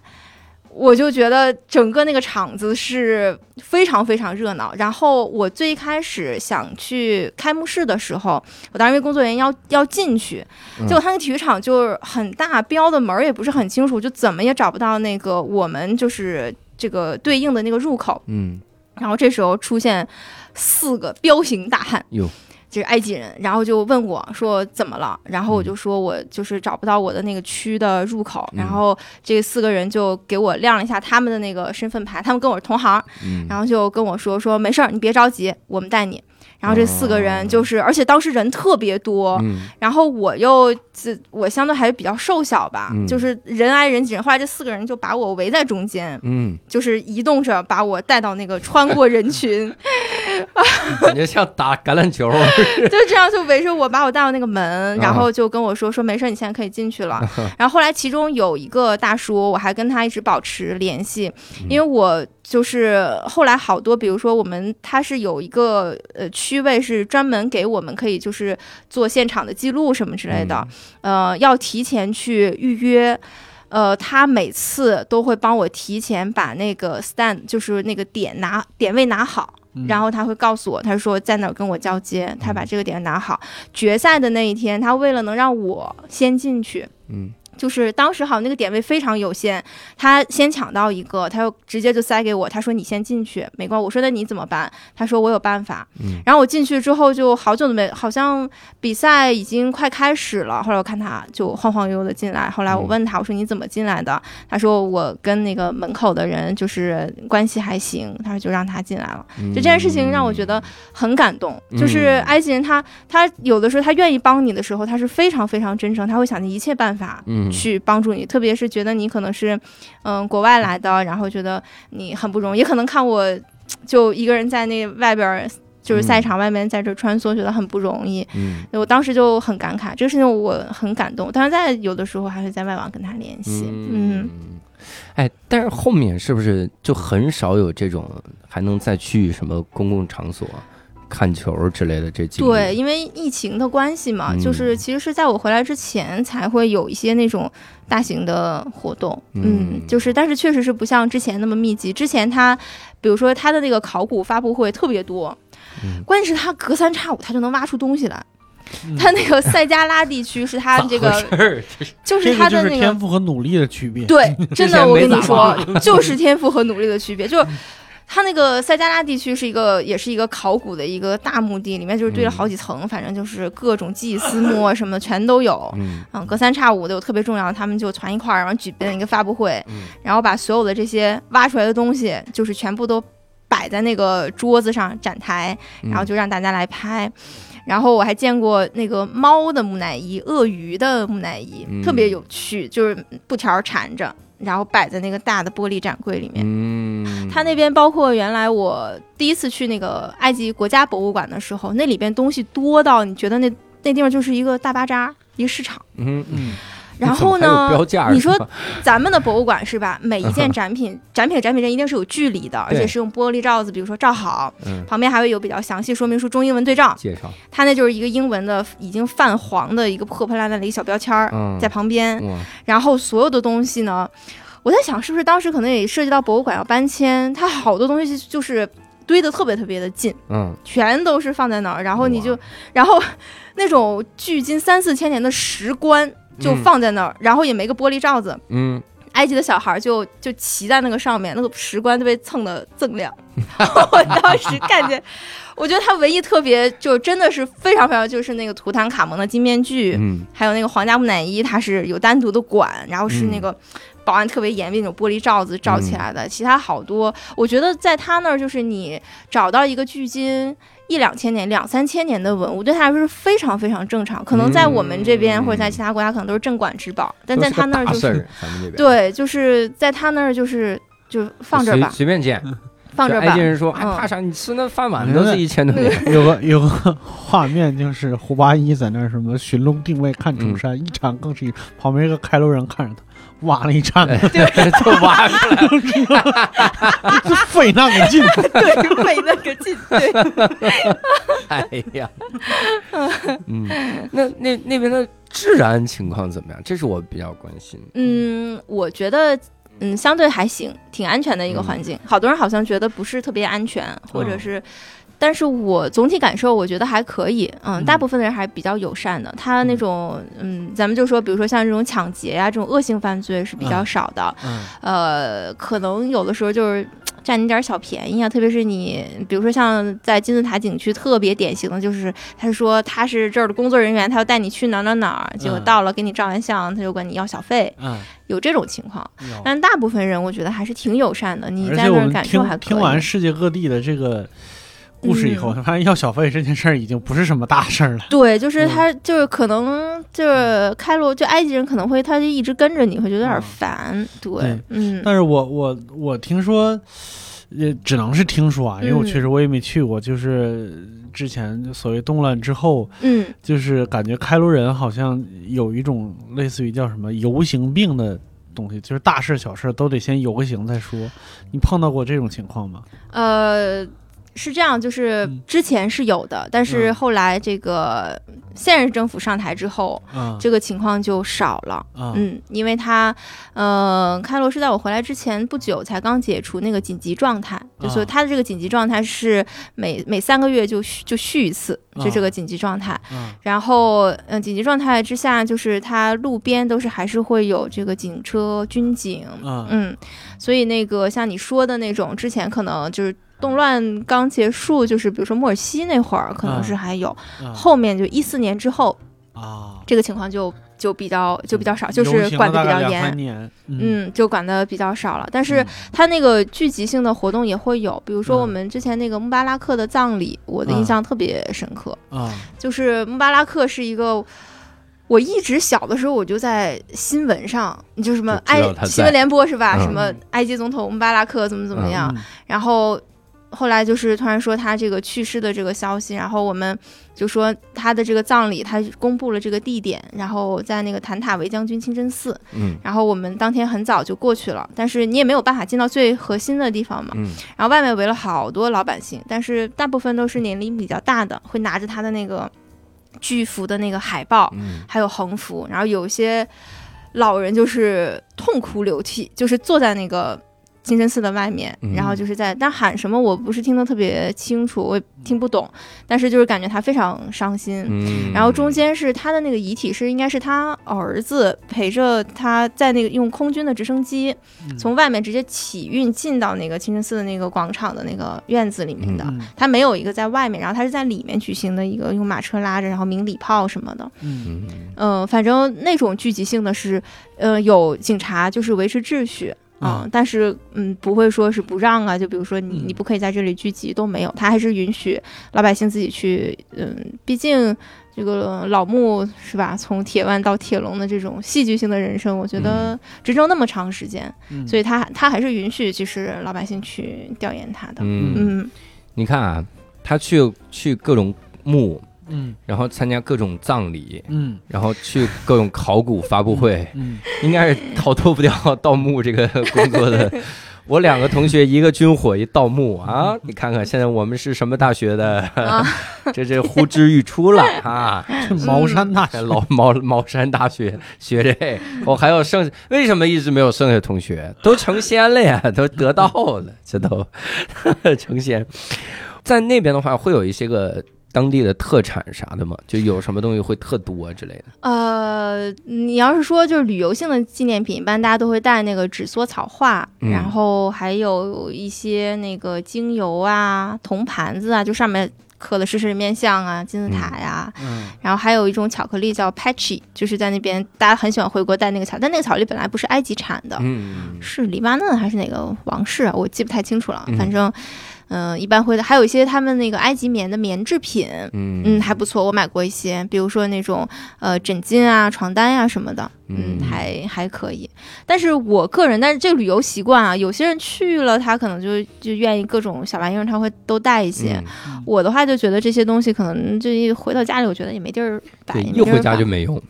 我就觉得整个那个场子是非常非常热闹。然后我最一开始想去开幕式的时候，我当时因为工作人员要要进去，嗯结果他那个体育场就是很大，标的门儿也不是很清楚，就怎么也找不到那个我们就是这个对应的那个入口。嗯然后这时候出现四个彪形大汉，哟，这个埃及人，然后就问我说怎么了？然后我嗯就说我就是找不到我的那个区的入口，嗯然后这四个人就给我亮了一下他们的那个身份牌，他们跟我是同行，嗯，然后就跟我说说没事儿，你别着急，我们带你。然后这四个哦人就是，而且当时人特别多，嗯然后我又自我相对还是比较瘦小吧，嗯就是人挨人挤人。后来这四个人就把我围在中间，嗯，就是移动着把我带到那个穿过人群，感觉像打橄榄球。就这样就围着我把我带到那个啊门，然后就跟我说说没事，你现在可以进去了。然后后来其中有一个大叔，我还跟他一直保持联系，嗯因为我就是后来好多，比如说我们他是有一个呃区位是专门给我们可以就是做现场的记录什么之类的，嗯呃，要提前去预约。呃，他每次都会帮我提前把那个 stand，就是那个点拿点位拿好，嗯然后他会告诉我，他说在哪儿跟我交接，他把这个点拿好。决赛的那一天，他为了能让我先进去，嗯就是当时好像那个点位非常有限，他先抢到一个，他又直接就塞给我，他说你先进去，没关系。我说那你怎么办？他说我有办法。嗯然后我进去之后就好久都没，好像比赛已经快开始了。后来我看他就晃晃悠悠的进来，后来我问他，我说你怎么进来的？他说我跟那个门口的人就是关系还行，他说就让他进来了。嗯就这件事情让我觉得很感动，嗯就是埃及人他他有的时候他愿意帮你的时候，他是非常非常真诚，他会想尽一切办法嗯去帮助你，特别是觉得你可能是嗯国外来的，然后觉得你很不容易，也可能看我就一个人在那外边儿。就是赛场外面在这穿梭，觉得很不容易。嗯我当时就很感慨，这个事情我很感动。但是在有的时候还会在外网跟他联系。嗯哎，但是后面是不是就很少有这种还能再去什么公共场所看球之类的这几？对，，因为疫情的关系嘛，嗯就是其实是在我回来之前才会有一些那种大型的活动，嗯就是但是确实是不像之前那么密集。之前他，比如说他的那个考古发布会特别多，嗯关键是他隔三差五他就能挖出东西来。嗯 他那个塞加拉地区是他这个，就是他的那个，天赋和努力的区别。对，真的，我跟你说，就是天赋和努力的区别，就是。它那个塞加拉地区是一个，也是一个考古的一个大墓地，里面就是堆了好几层，反正就是各种祭司墓啊什么的全都有。嗯。嗯，隔三差五的有特别重要的，他们就团一块儿，然后举办一个发布会，嗯。然后把所有的这些挖出来的东西，就是全部都摆在那个桌子上展台，嗯。然后就让大家来拍。然后我还见过那个猫的木乃伊、鳄鱼的木乃伊，嗯。特别有趣，就是布条缠着，然后摆在那个大的玻璃展柜里面。嗯，它那边包括原来我第一次去那个埃及国家博物馆的时候，那里边东西多到你觉得那那地方就是一个大巴扎，一个市场。嗯嗯，然后呢，你 说咱们的博物馆是吧？每一件展品，展品和展品这一定是有距离的，而且是用玻璃罩子，比如说罩好，嗯。旁边还会有比较详细说明书中英文对照。介绍，它那就是一个英文的已经泛黄的一个破破烂烂的一个小标签儿嗯，在旁边，然后所有的东西呢，我在想是不是当时可能也涉及到博物馆要搬迁，它好多东西就是堆得特别特别的近，嗯。全都是放在那儿，然后你就，然后 那种距今三四千年的石棺就嗯放在那儿，然后也没个玻璃罩子。嗯，埃及的小孩就就骑在那个上面，那个石棺都被蹭得锃亮。我当时看见，我觉得他唯一特别就真的是非常非常就是那个图坦卡蒙的金面具，嗯还有那个皇家木乃伊，它是有单独的馆，然后是那嗯个保安特别严密那种玻璃罩子罩起来的。其他好多，我觉得在他那儿就是你找到一个距今。一两千年、两三千年的文物，对他来说是非常非常正常。可能在我们这边、嗯或者在其他国家，可能都是镇馆之宝，但在他那儿就是对，就是在他那儿就是就放这吧，随随便捡，放这吧就埃及。人说还嗯怕啥？你吃那饭碗都是一千多年，有个有个画面就是胡八一在那儿什么寻龙定位看中山，一场更是一，旁边一个开罗人看着他，挖了一铲子，就挖出来了。就费那个劲。对，费那个劲。对，哎呀，嗯，那那那边的治安情况怎么样？这是我比较关心。嗯，我觉得。嗯，相对还行，挺安全的一个环境。好多人好像觉得不是特别安全，或者是，但是我总体感受我觉得还可以。嗯，嗯大部分的人还比较友善的。他那种，嗯，咱们就说，比如说像这种抢劫呀、这种恶性犯罪是比较少的。嗯呃，可能有的时候就是占你点儿小便宜啊，特别是你，比如说像在金字塔景区特别典型的就是，他说他是这儿的工作人员，他要带你去哪儿哪儿哪儿，结果嗯到了给你照完相，他就管你要小费，嗯，有这种情况。但大部分人我觉得还是挺友善的，你在那儿感受还可以。听听完世界各地的这个故事以后，他发现要小费这件事儿已经不是什么大事儿了。对，就是嗯他，就是可能就是开罗，就埃及人可能会，他就一直跟着你，会觉得有点嗯烦。对对，嗯，但是我我我听说，也只能是听说啊，因为我嗯确实我也没去过，就是之前所谓动乱之后，嗯，就是感觉开罗人好像有一种类似于叫什么游行病的东西，就是大事小事都得先游个行再说。你碰到过这种情况吗？呃，是这样，就是嗯。之前是有的，但是嗯。后来这个现任政府上台之后，嗯。这个情况就少了。嗯。嗯，因为他，呃，开罗是在我回来之前不久才刚解除那个紧急状态，就所以他的这个紧急状态是每每三个月就续就续一次，就这啊。个紧急状态。嗯。然后，嗯、紧急状态之下，就是他路边都是还是会有这个警车、军警，嗯。嗯，所以那个像你说的那种，之前可能就是动乱刚结束，就是比如说莫尔西那会儿，可能嗯是还有，嗯后面就一四年之后，啊，这个情况就就比较就比较少，就是管的比较严。嗯，就管的比较少了，但是嗯。它那个聚集性的活动也会有，比如说嗯。我们之前那个穆巴拉克的葬礼，我的印嗯象特别深刻。啊。就是穆巴拉克是一个，我一直小的时候我就在新闻上，就什么埃新闻联播是吧？嗯。什么埃及总统穆巴拉克怎么怎么样？嗯。然后后来就是突然说他这个去世的这个消息，然后我们就说他的这个葬礼，他公布了这个地点，然后在那个坦塔维将军清真寺，嗯。然后我们当天很早就过去了，但是你也没有办法进到最核心的地方嘛，嗯。然后外面围了好多老百姓，但是大部分都是年龄比较大的，会拿着他的那个巨幅的那个海报，嗯。还有横幅，然后有些老人就是痛哭流涕，就是坐在那个清真寺的外面，嗯然后就是在但喊什么我不是听得特别清楚，我也听不懂，但是就是感觉他非常伤心。嗯，然后中间是他的那个遗体是应该是他儿子陪着他在那个用空军的直升机嗯从外面直接起运进到那个清真寺的那个广场的那个院子里面的，嗯他没有一个在外面，然后他是在里面举行的一个用马车拉着，然后鸣礼炮什么的。嗯嗯嗯、反正那种聚集性的是，呃，有警察就是维持秩序。啊、嗯但是嗯，不会说是不让啊，就比如说你嗯。你不可以在这里聚集都没有，他还是允许老百姓自己去，嗯，毕竟这个老穆是吧？从铁腕到铁笼的这种戏剧性的人生，我觉得执政那么长时间，嗯所以他他还是允许其实老百姓去调研他的，嗯，嗯。你看啊，他去去各种墓，嗯然后参加各种葬礼，嗯然后去各种考古发布会，嗯应该是逃脱不掉盗墓这个工作的。我两个同学，一个军火，一盗墓啊！你看看现在我们是什么大学的，啊，这这呼之欲出了啊！这茅山大学老茅茅山大学学这，我还有剩，为什么一直没有剩下同学？都成仙了呀，都得道了，这都成仙。在那边的话，会有一些个当地的特产啥的吗？就有什么东西会特多之类的？呃，你要是说就是旅游性的纪念品，一般大家都会带那个纸梭草画，嗯然后还有一些那个精油啊、铜盘子啊，就上面刻的是人面像啊、金字塔呀、嗯然后还有一种巧克力叫 Patchy，就是在那边大家很喜欢回国带那个巧，但那个巧克力本来不是埃及产的，嗯是黎巴嫩还是哪个王室啊？我记不太清楚了，嗯反正。嗯、一般会的，还有一些他们那个埃及棉的棉制品，嗯嗯，还不错，我买过一些，比如说那种呃枕巾啊、床单呀、什么的，嗯，嗯还还可以。但是我个人，但是这个旅游习惯啊，有些人去了，他可能就就愿意各种小玩意儿，他会都带一些。嗯我的话就觉得这些东西可能就一回到家里，我觉得也没地儿摆，一回家就没用，嗯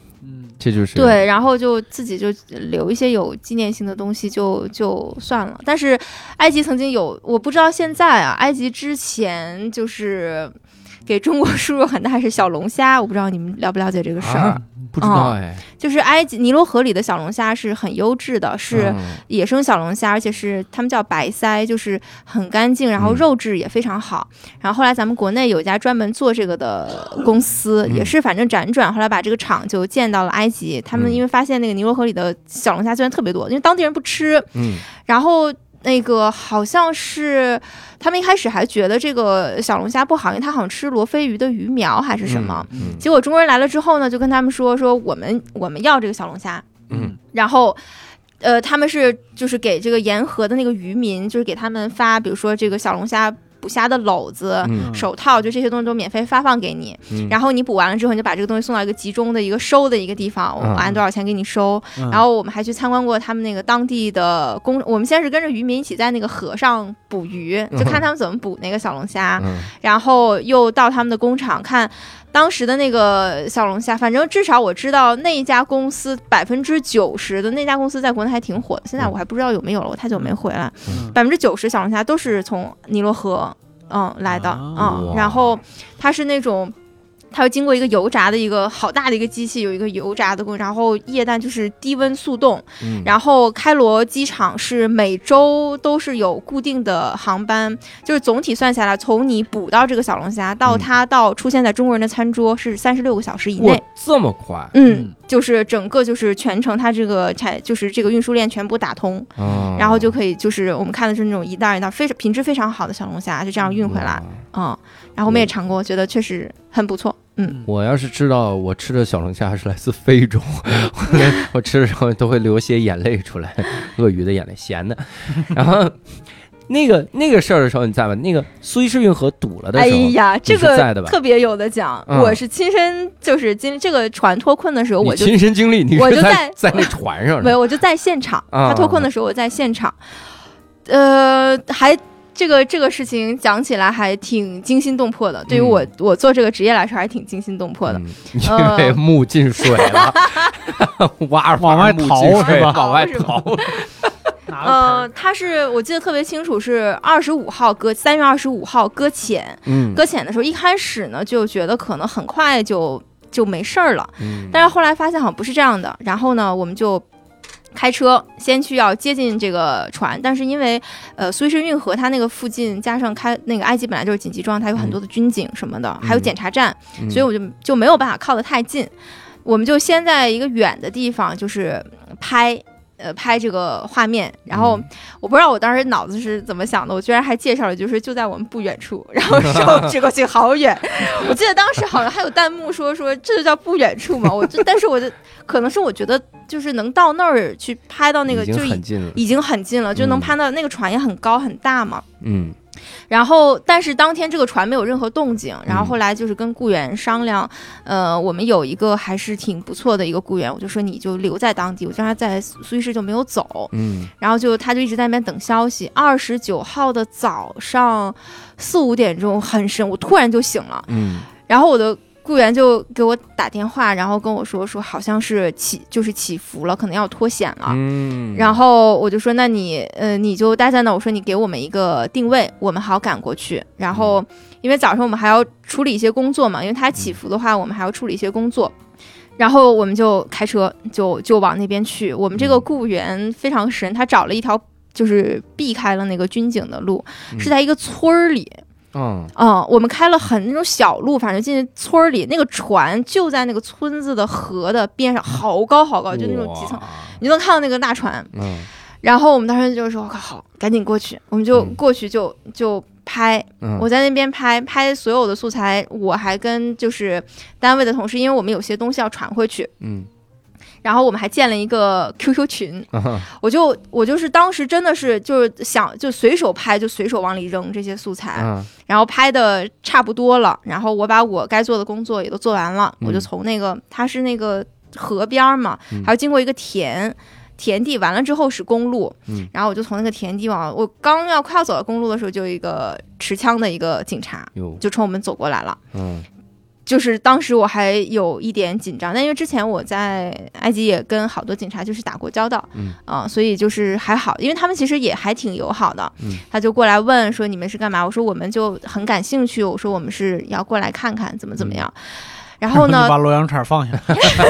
这就是对，然后就自己就留一些有纪念性的东西就就算了。但是埃及曾经有，我不知道现在啊，埃及之前就是给中国输入很大是小龙虾，我不知道你们了不了解这个事儿。啊，不知道哎，就是埃及尼罗河里的小龙虾是很优质的，是嗯野生小龙虾，而且是他们叫白鳃，就是很干净，然后嗯肉质也非常好。然后后来咱们国内有一家专门做这个的公司，嗯也是反正辗转，后来把这个厂就建到了埃及。他们嗯因为发现那个尼罗河里的小龙虾虽然特别多，因为当地人不吃，嗯然后。那个好像是他们一开始还觉得这个小龙虾不好，因为它好像吃罗非鱼的鱼苗还是什么。嗯结果中国人来了之后呢，就跟他们说说我们我们要这个小龙虾，嗯然后，呃，他们是就是给这个沿河的那个渔民，就是给他们发，比如说这个小龙虾捕虾的篓子、嗯手套，就这些东西都免费发放给你。嗯，然后你捕完了之后，你就把这个东西送到一个集中的一个收的一个地方，我嗯按多少钱给你收。嗯然后我们还去参观过他们那个当地的工，我们先是跟着渔民一起在那个河上捕鱼，就看他们怎么捕那个小龙虾。嗯然后又到他们的工厂看当时的那个小龙虾，反正至少我知道那一家公司百分之九十的那家公司在国内还挺火的，现在我还不知道有没有了，我太久没回来。嗯百分之九十小龙虾都是从尼罗河嗯来的啊嗯，然后他是那种。它要经过一个油炸的一个好大的一个机器，有一个油炸的过程，然后液氮就是低温速冻，嗯然后开罗机场是每周都是有固定的航班，就是总体算下来，从你捕到这个小龙虾到嗯它到出现在中国人的餐桌是三十六个小时以内。这么快，嗯，就是整个就是全程它这个产就是这个运输链全部打通，嗯然后就可以就是我们看的是那种一袋一袋非常品质非常好的小龙虾，就这样运回来。哇嗯，然后我们也尝过，觉得确实很不错。嗯，我要是知道我吃的小龙虾是来自非洲，我吃的时候都会流些眼泪出来，鳄鱼的眼泪，咸的。然后那个那个事儿的时候你在吗？那个苏伊士运河堵了的哎时候，哎呀，这个在的吧个特别有的讲，嗯我是亲身就是经这个船脱困的时候，我就亲身经历，你我就在在 在那船上没有，我就在现场。啊他脱困的时候，我在现场。呃，还这个这个事情讲起来还挺惊心动魄的。对于嗯我我做这个职业来说，还挺惊心动魄的。嗯因为 木进水了，挖着往外逃是吧往外 逃。拿个呃，他是我记得特别清楚，是二十五号搁三月二十五号搁浅。嗯搁浅的时候，一开始呢就觉得可能很快就就没事儿了，嗯但是后来发现好像不是这样的。然后呢，我们就开车先去要接近这个船，但是因为呃苏伊士运河它那个附近加上开那个埃及本来就是紧急状态，有很多的军警什么的，还有检查站，嗯所以我就就没有办法靠得太近。我们就先在一个远的地方，就是拍。呃，拍这个画面，然后嗯我不知道我当时脑子是怎么想的，我居然还介绍了，就是就在我们不远处，然后手指过去好远。我记得当时好像还有弹幕说说这就叫不远处嘛，我就但是我就可能是我觉得就是能到那儿去拍到那个已经就已很近了，已经很近了，就能嗯拍到那个船也很高很大嘛。嗯然后，但是当天这个船没有任何动静。然后嗯后来就是跟雇员商量，呃，我们有一个还是挺不错的一个雇员，我就说你就留在当地，我叫他在苏伊士就没有走。嗯然后就他就一直在那边等消息。二十九号的早上四五点钟很深，我突然就醒了，嗯然后我的雇员就给我打电话，然后跟我说说好像是起就是起伏了，可能要脱险了。嗯，然后我就说，那你呃，你就待在那。我说你给我们一个定位，我们好赶过去。然后因为早上我们还要处理一些工作嘛，因为它起伏的话，我们还要处理一些工作。然后我们就开车就就往那边去。我们这个雇员非常神，他找了一条就是避开了那个军警的路，嗯是在一个村儿里。嗯嗯，我们开了很那种小路，反正进村儿里，那个船就在那个村子的河的边上，好高好高，就那种几层，你就能看到那个大船。嗯然后我们当时就说：“好，赶紧过去。”我们就嗯过去就就拍，嗯，我在那边拍拍所有的素材，我还跟就是单位的同事，因为我们有些东西要传回去，嗯然后我们还建了一个 QQ 群，啊我就我就是当时真的是就是想就随手拍，就随手往里扔这些素材，啊。然后拍的差不多了，然后我把我该做的工作也都做完了，嗯。我就从那个它是那个河边儿嘛，嗯。还要经过一个田。田地完了之后是公路，嗯。然后我就从那个田地往我刚要快要走到公路的时候，就有一个持枪的一个警察就冲我们走过来了。嗯就是当时我还有一点紧张，但因为之前我在埃及也跟好多警察就是打过交道，嗯啊、所以就是还好，因为他们其实也还挺友好的。嗯他就过来问说你们是干嘛？我说我们就很感兴趣，我说我们是要过来看看怎么怎么样。然后就呢，把洛阳铲放下，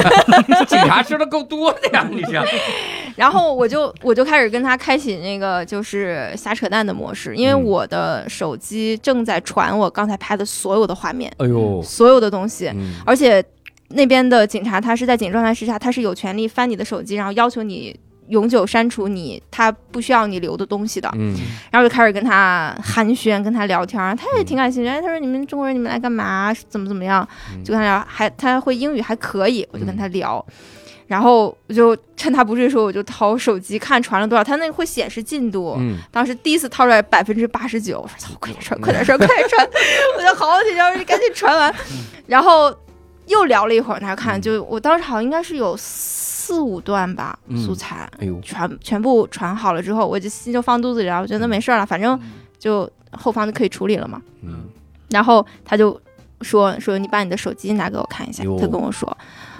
警察吃的够多的呀，你想。然后我就我就开始跟他开启那个就是瞎扯淡的模式，因为嗯。我的手机正在传我刚才拍的所有的画面，哎呦，所有的东西，嗯。而且那边的警察他是在紧急状态之下，他是有权利翻你的手机，然后要求你永久删除你他不需要你留的东西的。嗯然后就开始跟他寒暄，跟他聊天，他也挺感兴趣。哎，他说你们中国人你们来干嘛？怎么怎么样？嗯就跟他聊，还他会英语还可以，我就跟他聊。然后我就趁他不注意的时候，我就掏手机看传了多少，他那个会显示进度。嗯当时第一次掏出来百分之八十九，我说操，快点传，快点传，快点传，我就好紧张，赶紧传完。然后又聊了一会儿，他看，就我当时好像应该是有四五段吧嗯素材，哎呦。全全部传好了之后，我就心就放肚子里了，我觉得没事儿了，反正就后方就可以处理了嘛。嗯。然后他就说说你把你的手机拿给我看一下，他跟我说，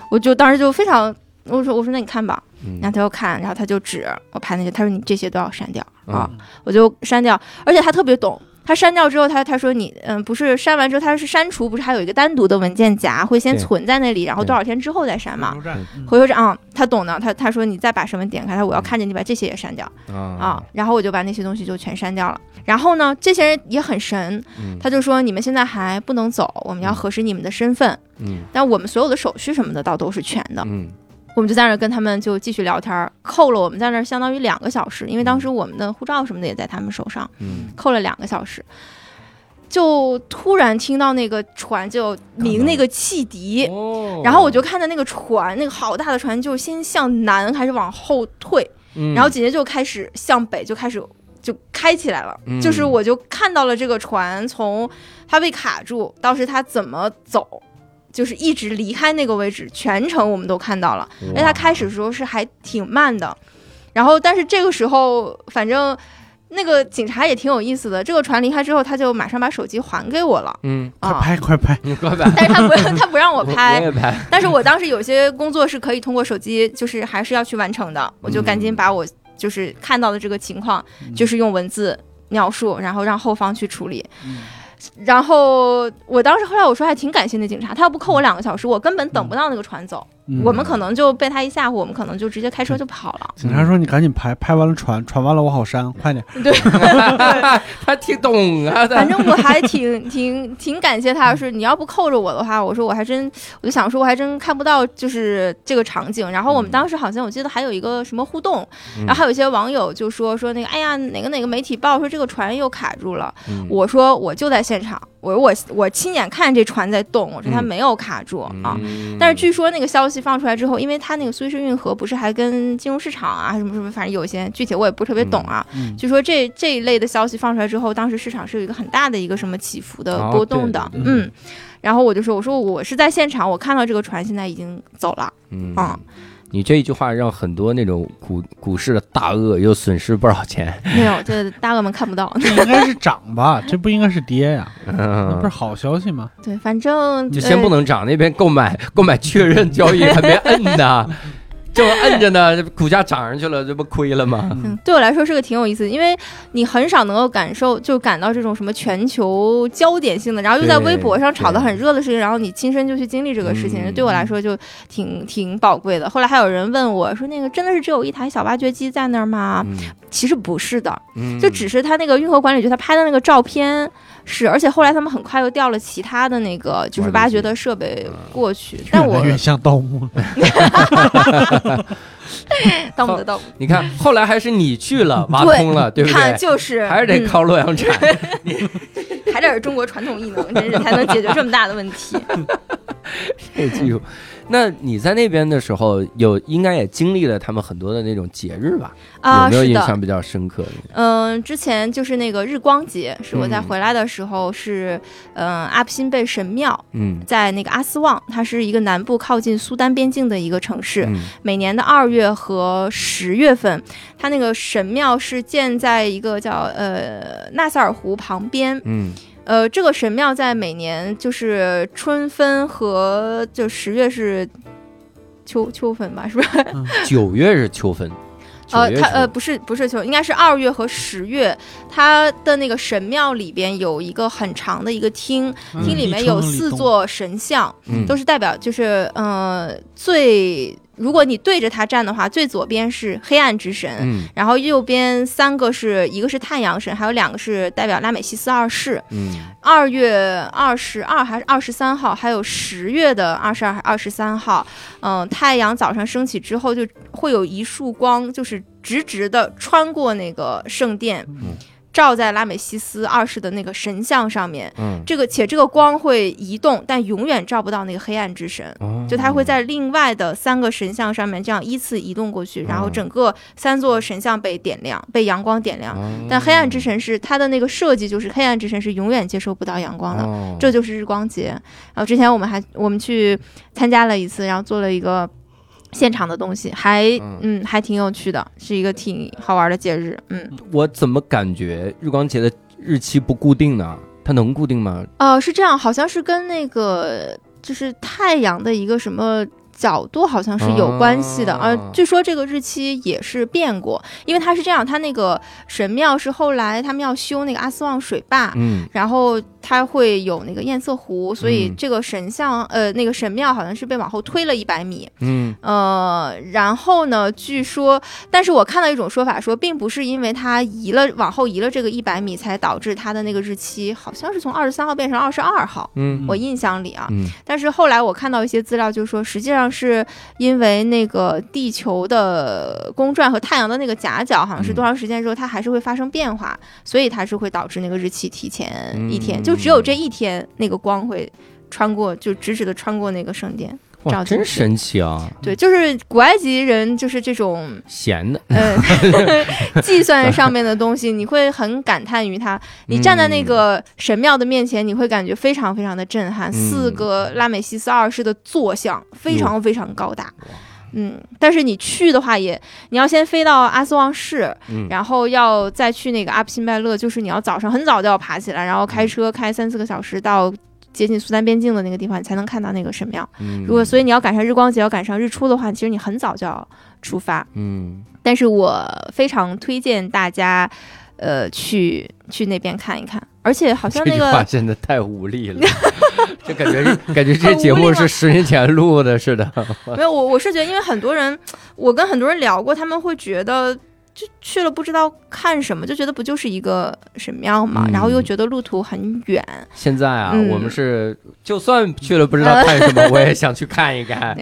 我就当时就非常。我说我说那你看吧，嗯。然后他就看，然后他就指我拍那些，他说你这些都要删掉啊，嗯。我就删掉，而且他特别懂，他删掉之后，他他说你嗯，不是删完之后他是删除，不是还有一个单独的文件夹会先存在那里，然后多少天之后再删嘛回。头站嗯回头站啊，他懂的，他他说你再把什么点开，他说我要看见你把这些也删掉啊啊，然后我就把那些东西就全删掉了。然后呢，这些人也很神，嗯他就说你们现在还不能走，我们要核实你们的身份，嗯但我们所有的手续什么的倒都是全的。嗯我们就在那儿跟他们就继续聊天儿，扣了我们在那儿相当于两个小时，因为当时我们的护照什么的也在他们手上，嗯扣了两个小时。就突然听到那个船就鸣那个汽笛，哦然后我就看到那个船，那个好大的船，就先向南开始往后退，嗯然后紧接着就开始向北，就开始就开起来了。嗯就是我就看到了这个船从它被卡住，到时它怎么走，就是一直离开那个位置，全程我们都看到了。而且他开始的时候是还挺慢的，然后但是这个时候反正。那个警察也挺有意思的，这个船离开之后，他就马上把手机还给我了。嗯，快啊，拍快拍，你快拍，但是他不让他不让我拍。我，也拍，但是我当时有些工作是可以通过手机，就是还是要去完成的，我就赶紧把我就是看到的这个情况，就是用文字描述，然后让后方去处理。然后我当时后来我说还挺感谢那警察，他要不扣我两个小时，我根本等不到那个船走，嗯我们可能就被他一吓唬，我们可能就直接开车就跑了。警察说你赶紧拍，拍完了传，传完了我好删，快点。对，他挺懂啊，反正我还挺挺挺感谢他，是你要不扣着我的话，我说我还真，我就想说我还真看不到就是这个场景。然后我们嗯当时好像我记得还有一个什么互动，嗯然后还有一些网友就说说那个哎呀哪个哪个媒体报说这个船又卡住了，嗯我说我就在现场，我说我我亲眼看这船在动，我说它嗯没有卡住啊。嗯但是据说那个消息放出来之后，因为它那个苏伊士运河不是还跟金融市场啊什么什么，反正有一些具体我也不是特别懂啊。嗯，据说这这一类的消息放出来之后，当时市场是有一个很大的一个什么起伏的哦波动的，嗯。然后我就说，我说我是在现场，我看到这个船现在已经走了，嗯啊你这一句话让很多那种股股市的大鳄又损失不少钱，没有，这大鳄们看不到。这应该是涨吧？这不应该是跌呀？那不是嗯，好消息吗？对，反正就先不呃能涨，那边购买购买确认交易还没摁呢，正摁着呢，这股价涨上去了，这不亏了吗？嗯，对我来说是个挺有意思的，因为你很少能够感受，就感到这种什么全球焦点性的，然后又在微博上炒得很热的事情，然后你亲身就去经历这个事情，嗯对我来说就挺挺宝贵的。后来还有人问我说：“那个真的是只有一台小挖掘机在那儿吗？”嗯其实不是的，嗯就只是他那个运河管理局他拍的那个照片是，而且后来他们很快又调了其他的那个就是挖掘的设备过去，但我越来越像盗墓了。盗墓的盗墓，你看后来还是你去了挖对通了，对不对看？就是 还是得嗯靠洛阳铲，还得是中国传统艺能，真是才能解决这么大的问题。这技术。那你在那边的时候，有应该也经历了他们很多的那种节日吧？啊，有没有，印象比较深刻的？嗯，之前就是那个日光节，是我在嗯回来的时候是，嗯，阿布辛贝神庙嗯在那个阿斯旺，它是一个南部靠近苏丹边境的一个城市。嗯每年的二月和十月份，它那个神庙是建在一个叫呃纳萨尔湖旁边。嗯呃，这个神庙在每年就是春分和就十月是秋秋分吧，是不是？九月是秋分，呃，它呃不是不是秋，应该是二月和十月，它的那个神庙里边有一个很长的一个厅，嗯。厅里面有四座神像，嗯。都是代表就是呃最，如果你对着它站的话，最左边是黑暗之神。嗯然后右边三个是一个是太阳神，还有两个是代表拉美西斯二世。嗯二月二十二还是二十三号，还有十月的二十二、二十三号，嗯、太阳早上升起之后，就会有一束光，就是直直的穿过那个圣殿，嗯照在拉美西斯二世的那个神像上面。嗯，这个且这个光会移动，但永远照不到那个黑暗之神。哦就它会在另外的三个神像上面这样依次移动过去，然后哦整个三座神像被点亮，被阳光点亮。哦但黑暗之神是它的那个设计，就是黑暗之神是永远接收不到阳光的，哦这就是日光节。然后之前我们还我们去参加了一次，然后做了一个现场的东西，还嗯嗯还挺有趣的，是一个挺好玩的节日。嗯，我怎么感觉日光节的日期不固定呢？它能固定吗？呃，是这样，好像是跟那个就是太阳的一个什么角度好像是有关系的，哦而据说这个日期也是变过，因为它是这样，它那个神庙是后来他们要修那个阿斯旺水坝，嗯然后它会有那个堰塞湖，所以嗯。这个神像，呃，那个神庙好像是被往后推了一百米，嗯。呃，然后呢，据说，但是我看到一种说法说，并不是因为它移了往后移了这个一百米，才导致它的那个日期好像是从二十三号变成二十二号，嗯。我印象里啊，嗯。但是后来我看到一些资料，就是说，实际上是因为那个地球的公转和太阳的那个夹角，好像是多长时间之后，它还是会发生变化，所以它是会导致那个日期提前一天，嗯就只有这一天那个光会穿过，就直直的穿过那个圣殿。哇，真神奇啊！对，就是古埃及人就是这种闲的，嗯 计算上面的东西，你会很感叹于它。你站在那个神庙的面前，你会感觉非常非常的震撼。嗯四个拉美西斯二世的坐像非常非常高大。嗯，但是你去的话也，你要先飞到阿斯旺市，嗯。然后要再去那个阿布辛拜勒，就是你要早上很早就要爬起来，然后开车开三四个小时到接近苏丹边境的那个地方，你才能看到那个神庙。嗯。如果所以你要赶上日光节，要赶上日出的话，其实你很早就要出发。嗯。但是我非常推荐大家，呃，去去那边看一看。而且好像那这句话真的太无力了，就感觉 感觉这节目是十年前录的似的。没有我，我是觉得，因为很多人，我跟很多人聊过，他们会觉得。就去了不知道看什么，就觉得不就是一个神庙嘛，嗯然后又觉得路途很远，现在啊，嗯我们是就算去了不知道看什么，我也想去看一看。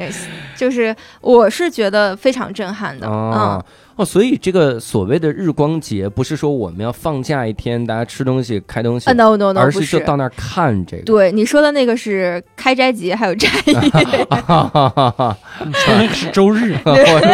就是我是觉得非常震撼的，哦哦，所以这个所谓的日光节，不是说我们要放假一天，大家吃东西、开东西嗯、，uh,，no no no，而不是就到那儿看这个。对你说的那个是开斋节，还有斋夜。哈哈哈哈！那个是周日，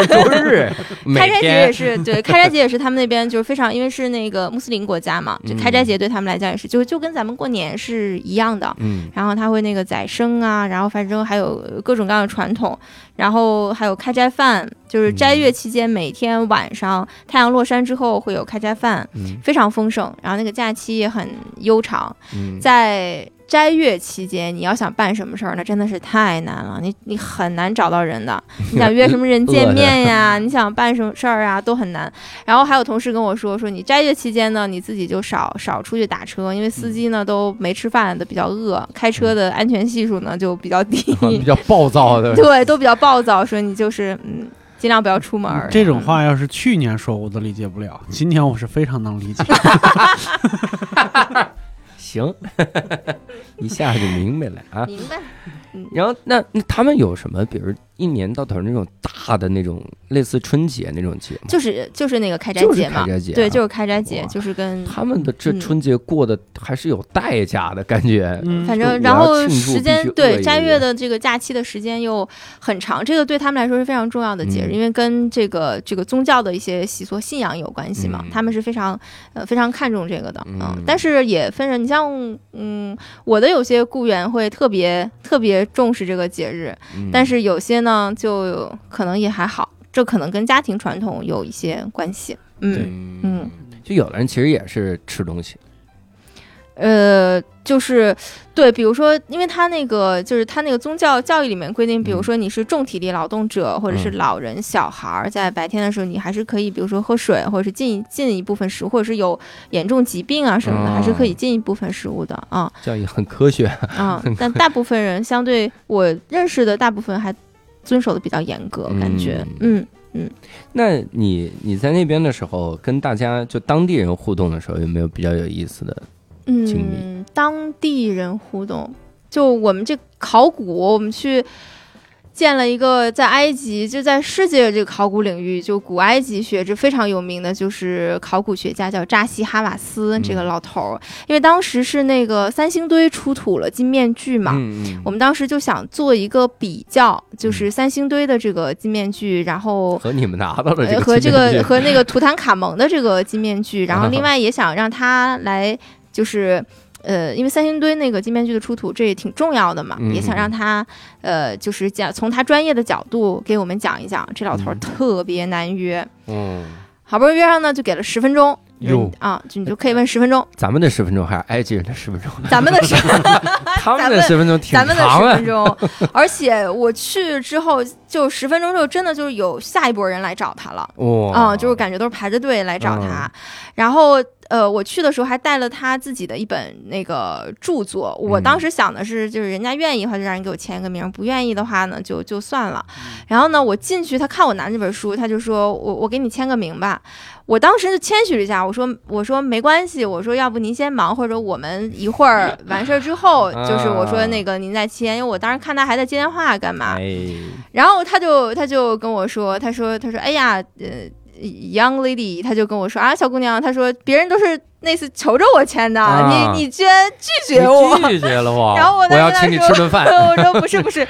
周日，开斋节也是对，开斋节也是他们那边就是非常，因为是那个穆斯林国家嘛，就开斋节对他们来讲也是，就就跟咱们过年是一样的。嗯然后他会那个宰牲啊，然后反正还有各种各样的传统，然后还有开斋饭，就是斋月期间每天晚上太阳落山之后会有开斋饭，嗯。非常丰盛，然后那个假期也很悠长，嗯，在斋月期间，你要想办什么事儿，那真的是太难了。你你很难找到人的，你想约 什么人见面呀，你想办什么事儿啊，都很难。然后还有同事跟我说，说你斋月期间呢，你自己就少少出去打车，因为司机呢都没吃饭的，比较饿，开车的安全系数呢就比较低，比较暴躁的。对，都比较暴躁。说你就是嗯，尽量不要出门儿。这种话要是去年说我都理解不了，今年我是非常能理解。行，一下就明白了啊。明白。然后那那他们有什么，比如一年到头那种大的那种类似春节那种节吗？就是就是那个开斋就是节嘛。开，斋节啊，对，就是开斋节，就是跟他们的这嗯。春节过得还是有代价的感觉。嗯，反正然后时间对斋月的这个假期的时间又很长，这个对他们来说是非常重要的节日，嗯。因为跟这个这个宗教的一些习俗信仰有关系嘛，嗯。他们是非常呃非常看重这个的嗯。嗯，但是也分人，你像嗯我的有些雇员会特别特别重视这个节日，嗯。但是有些呢就可能也还好，这可能跟家庭传统有一些关系，嗯。嗯嗯，就有的人其实也是吃东西，呃，就是对，比如说，因为他那个就是他那个宗教教育里面规定，比如说你是重体力劳动者，或者是嗯老人、小孩儿，在白天的时候，你还是可以，比如说喝水，或者是进进一部分食物，或者是有严重疾病啊什么的，还是可以进一部分食物的啊教育很科学。啊。但大部分人相对我认识的大部分还遵守的比较严格，感觉嗯嗯。那你你在那边的时候，跟大家就当地人互动的时候，有没有比较有意思的？经历嗯，当地人互动，就我们这考古，我们去建了一个在埃及，就在世界这个考古领域，就古埃及学这非常有名的，就是考古学家叫扎西哈瓦斯这个嗯。老头儿，因为当时是那个三星堆出土了金面具嘛。我们当时就想做一个比较，就是三星堆的这个金面具，然后和你们拿到的这个呃和这个和那个图坦卡蒙的这个金面具，然后另外也想让他来，就是呃，因为三星堆那个金面具的出土，这也挺重要的嘛，嗯也想让他呃，就是讲从他专业的角度给我们讲一讲。这老头特别难约，嗯好不容易约上呢，就给了十分钟，哟啊，就你就可以问十分钟，咱们的十分钟还是埃及人的十分钟？咱们的十，他们的十分钟挺咱们的十分。钟，而且我去之后就十分钟之后，真的就是有下一波人来找他了。哇，啊、就是感觉都是排着队来找他。嗯然后呃，我去的时候还带了他自己的一本那个著作。我嗯当时想的是，就是人家愿意的话就让人给我签个名，不愿意的话呢就就算了。嗯然后呢，我进去，他看我拿这本书，他就说我我给你签个名吧。我当时就谦虚了一下，我说我说没关系，我说要不您先忙，或者我们一会儿 完事儿之后，就是我说那个您再签，因为我当时看他还在接电话干嘛，哎，然后他就他就跟我说，他说他说哎呀，呃，young lady，他就跟我说啊，小姑娘，他说别人都是那次求着我签的，啊你你居然拒绝我。拒绝了我，然后我我要请你在跟他说吃顿饭。我说不是不是，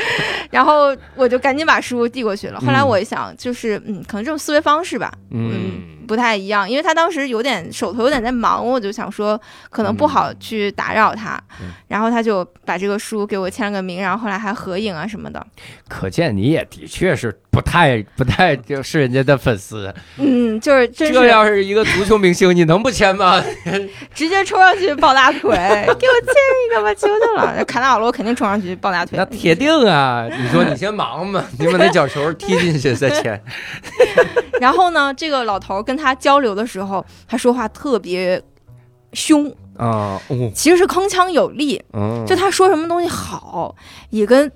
然后我就赶紧把书递过去了。后来嗯我一想，就是嗯，可能这种思维方式吧，嗯，不太一样，因为他当时有点手头有点在忙，我就想说可能不好去打扰他，嗯然后他就把这个书给我签了个名，然后后来还合影啊什么的。可见你也的确是不太不太就是人家的粉丝。嗯，就是真这要是一个足球明星，你能不签吗？直接冲上去抱大腿，给我签一个吧，求求了！卡纳瓦罗肯定冲上去抱大腿，那铁定啊！你说你先忙吧，你把那脚球踢进去再签。然后呢，这个老头跟他交流的时候，他说话特别凶，啊，哦，其实是铿锵有力。嗯，就他说什么东西好，也跟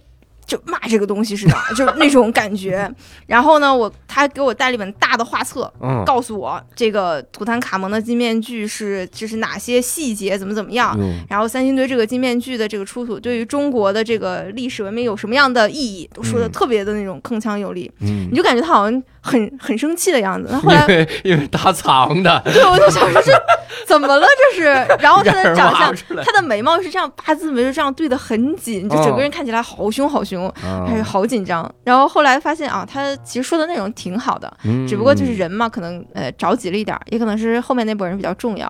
就骂这个东西似的，就是那种感觉。然后呢，我他给我带了一本大的画册，嗯，告诉我这个图坦卡蒙的金面具是就是哪些细节怎么怎么样。哟。然后三星堆这个金面具的这个出土，对于中国的这个历史文明有什么样的意义，都说的嗯。特别的那种铿锵有力，嗯。你，就感觉他好像很很生气的样子。那后因来，为因为他藏的，对，我就想说这怎么了这是？然后他的长相。他的眉毛是这样八字眉，就这样对的很紧，就整个人看起来好凶好凶，啊还是好紧张。然后后来发现啊，他其实说的内容挺好的，嗯只不过就是人嘛，可能呃着急了一点儿，也可能是后面那波人比较重要，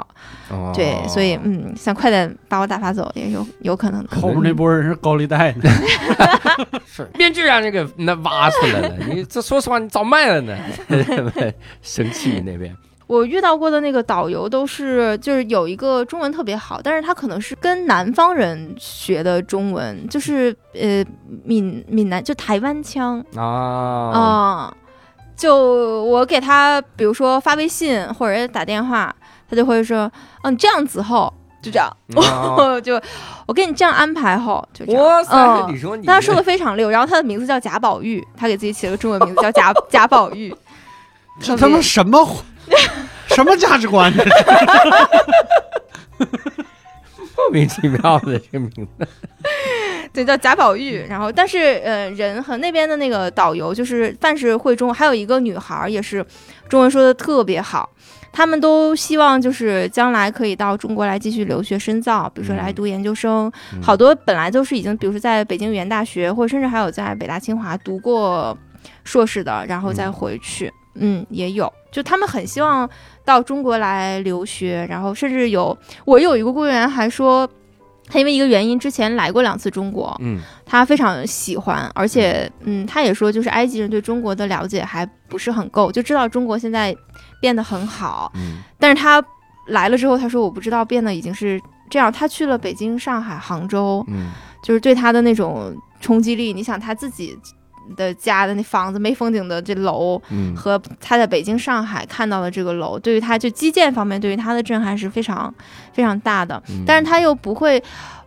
哦对，所以嗯，想快点把我打发走也有有可能的。后面那波人是高利贷的，是面具让你给那挖出来了，你这说实话你早卖了呢，生气那边。我遇到过的那个导游都是，就是有一个中文特别好，但是他可能是跟南方人学的中文，就是呃闽闽南就台湾腔啊，啊、就我给他，比如说发微信或者打电话，他就会说，哦，你这样子后就这样，就我给你这样安排哈就这样。哇塞，嗯你说你但他说的非常溜，然后他的名字叫贾宝玉，他给自己起了个中文名字叫贾 贾宝玉，这他妈什么 什么价值观？莫名其妙的这个名字，对，叫贾宝玉。然后，但是呃，人和那边的那个导游就是但是会中文，还有一个女孩儿也是中文说的特别好。他们都希望就是将来可以到中国来继续留学深造，比如说来读研究生。嗯好多本来都是已经，比如说在北京语言大学，或者甚至还有在北大清华读过硕士的，然后再回去。嗯，也有，就他们很希望到中国来留学，然后甚至有我有一个雇员还说，他因为一个原因之前来过两次中国，嗯。他非常喜欢，而且嗯，他也说就是埃及人对中国的了解还不是很够，就知道中国现在变得很好，嗯。但是他来了之后，他说我不知道变得已经是这样。他去了北京、上海、杭州，嗯。就是对他的那种冲击力，你想他自己的家的那房子没风景的这楼。嗯和他在北京、上海看到的这个楼，对于他就基建方面，对于他的震撼是非常非常大的。嗯但是他又不会，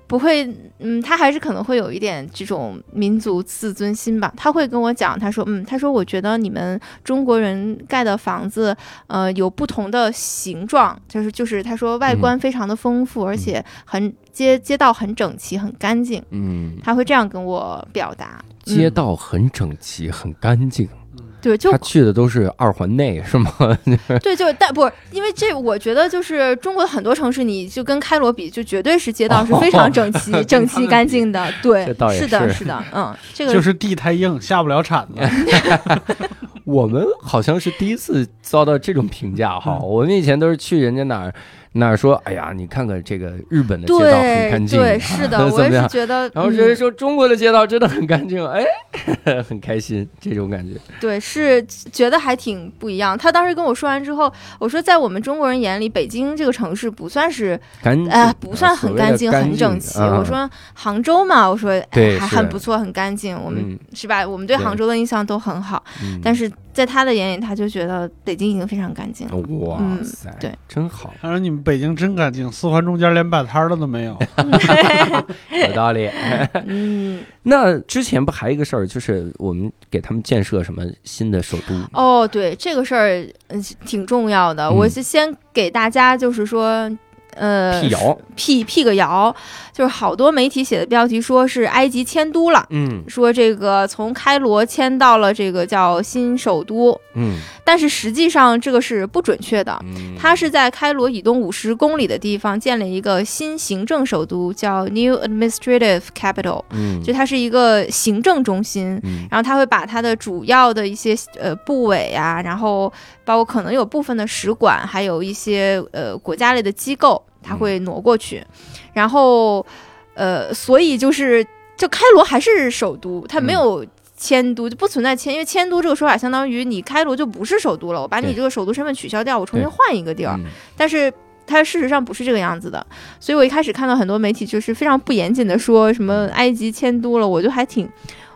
不会，嗯，他还是可能会有一点这种民族自尊心吧。他会跟我讲，他说，嗯，他说我觉得你们中国人盖的房子，呃，有不同的形状，就是就是他说外观非常的丰富，而且很街街道很整齐、很干净。嗯，他会这样跟我表达。街嗯、道很整齐，很干净。对，就他去的都是二环内是吗？对，就但不是因为这，我觉得就是中国的很多城市，你就跟开罗比，就绝对是街道是非常整齐、跟 整齐、干净的。对是的，是是的，嗯，这个就是地太硬，下不了铲子。我们好像是第一次遭到这种评价哈。嗯我们以前都是去人家哪儿哪儿说，哎呀，你看看这个日本的街道很对干净，对，是的，我也是？觉得，然后人说中国的街道真的很干净，哎，很开心，这种感觉。对，是觉得还挺不一样。他当时跟我说完之后，我说在我们中国人眼里，北京这个城市不算是干净，呃不算很干净、很整齐。嗯我说杭州嘛，我说哎还很不错，很干净。我们、嗯是吧？我们对对杭州的印象都很好，嗯但是在他的眼里，他就觉得北京已经非常干净了。哇嗯塞，对，真好，他说你们北京真干净，四环中间连摆摊儿的都没有。有道理。嗯，那之前不还有一个事儿，就是我们给他们建设什么新的首都？哦，对，这个事儿嗯挺重要的。嗯我是先给大家就是说。呃，辟谣，辟辟个谣，就是好多媒体写的标题说是埃及迁都了，嗯说这个从开罗迁到了这个叫新首都，嗯但是实际上这个是不准确的。嗯，它是在开罗以东五十公里的地方建了一个新行政首都，叫 New Administrative Capital，嗯就它是一个行政中心。嗯然后它会把它的主要的一些呃部委啊，然后包括可能有部分的使馆，还有一些呃国家类的机构，它会挪过去。然后呃，所以就是就开罗还是首都，它没有。迁都就不存在迁，因为迁都这个说法相当于你开罗就不是首都了，我把你这个首都身份取消掉，我重新换一个地儿。嗯但是它事实上不是这个样子的，所以我一开始看到很多媒体就是非常不严谨的说什么埃及迁都了，我就还挺。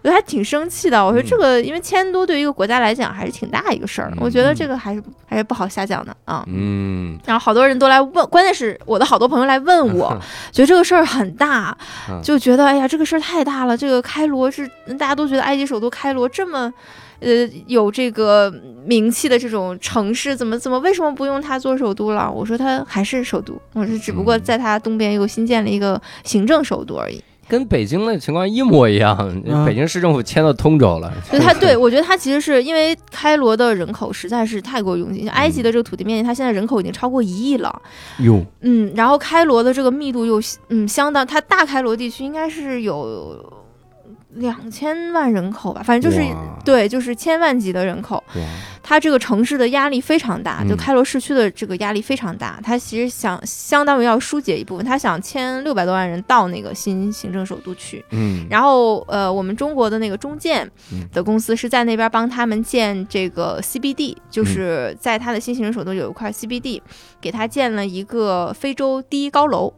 我觉得还挺生气的。我说嗯这个，因为迁都对于一个国家来讲还是挺大一个事儿，嗯我觉得这个还是还是不好瞎讲的啊。嗯，然后好多人都来问，关键是我的好多朋友来问 我，觉得这个事儿很大嗯，就觉得哎呀，这个事儿太大了。这个开罗是大家都觉得埃及首都开罗这么。呃，有这个名气的这种城市，怎么怎么为什么不用它做首都了？我说它还是首都，我说只不过嗯在它东边又新建了一个行政首都而已。跟北京的情况一模一样，嗯北京市政府迁到通州了。所以它对我觉得他其实是因为开罗的人口实在是太过拥挤，像埃及的这个土地面积，它现在人口已经超过一亿了。哟，嗯，然后开罗的这个密度又嗯相当，它大开罗地区应该是有两千万人口吧，反正就是对，就是千万级的人口。哇，它这个城市的压力非常大，就嗯开罗市区的这个压力非常大。它其实想相当于要疏解一部分，它想迁六百多万人到那个新行政首都去。嗯，然后呃，我们中国的那个中建嗯的公司是在那边帮他们建这个 CBD，就嗯是在它的新行政首都有一块 CBD，给他建了一个非洲第一高楼。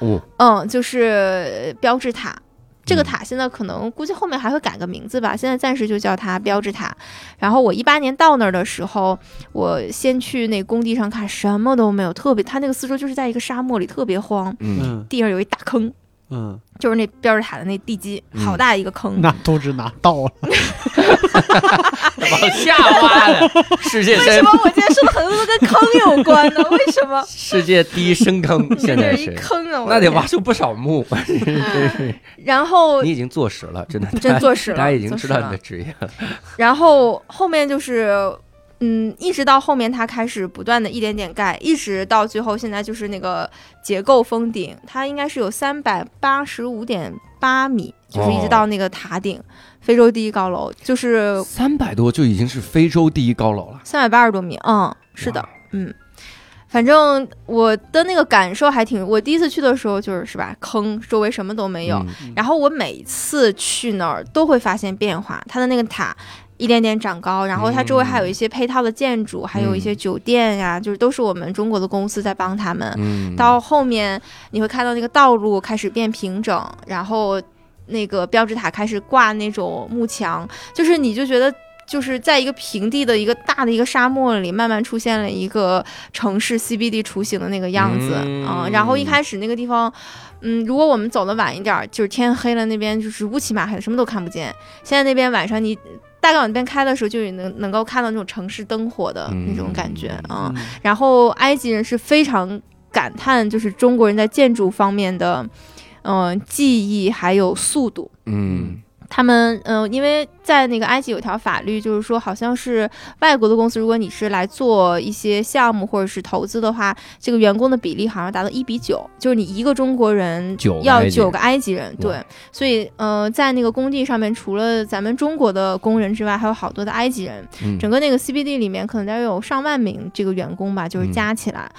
哦，嗯，就是标志塔。这个嗯塔现在可能估计后面还会改个名字吧，现在暂时就叫它标志塔。然后我一八年到那儿的时候，我先去那工地上看，什么都没有，特别它那个四周就是在一个沙漠里，特别荒，嗯，嗯地上有一大坑，嗯，就是那标志塔的那地基，嗯好大一个坑。那都是拿刀了。往下挖的，世界为什么，我今天说的很多都跟坑有关呢？为什么？世界第一深坑，现在这是一是，坑啊！我那得天挖出不少墓，真是。然后你已经坐实了，真的，真坐实了，大家已经知道你的职业了。然后后面就是，嗯，一直到后面它开始不断的一点点盖，一直到最后现在就是那个结构封顶，它应该是有三百八十五点八米，就是一直到那个塔顶，非洲第一高楼，就是三百多就已经是非洲第一高楼了。三百八十多米，嗯，是的，嗯。反正我的那个感受还挺，我第一次去的时候就是是吧，坑周围什么都没有，嗯然后我每次去那儿都会发现变化，它的那个塔一点点长高，然后它周围还有一些配套的建筑，还有一些酒店呀，就是都是我们中国的公司在帮他们。嗯，到后面你会看到那个道路开始变平整，然后那个标志塔开始挂那种幕墙，就是你就觉得。就是在一个平地的一个大的一个沙漠里，慢慢出现了一个城市 CBD 雏形的那个样子嗯啊、然后一开始那个地方，嗯，如果我们走的晚一点儿，就是天黑了，那边就是乌漆嘛黑的，什么都看不见。现在那边晚上你大概往那边开的时候，就有能能够看到那种城市灯火的那种感觉啊、嗯然后埃及人是非常感叹，就是中国人在建筑方面的，嗯、技艺还有速度。嗯他们呃，因为在那个埃及有条法律，就是说好像是外国的公司，如果你是来做一些项目或者是投资的话，这个员工的比例好像达到一比九，就是你一个中国人要九个埃及人，对，所以呃，在那个工地上面，除了咱们中国的工人之外，还有好多的埃及人，嗯。整个那个 CBD 里面可能大概有上万名这个员工吧，就是嗯加起来，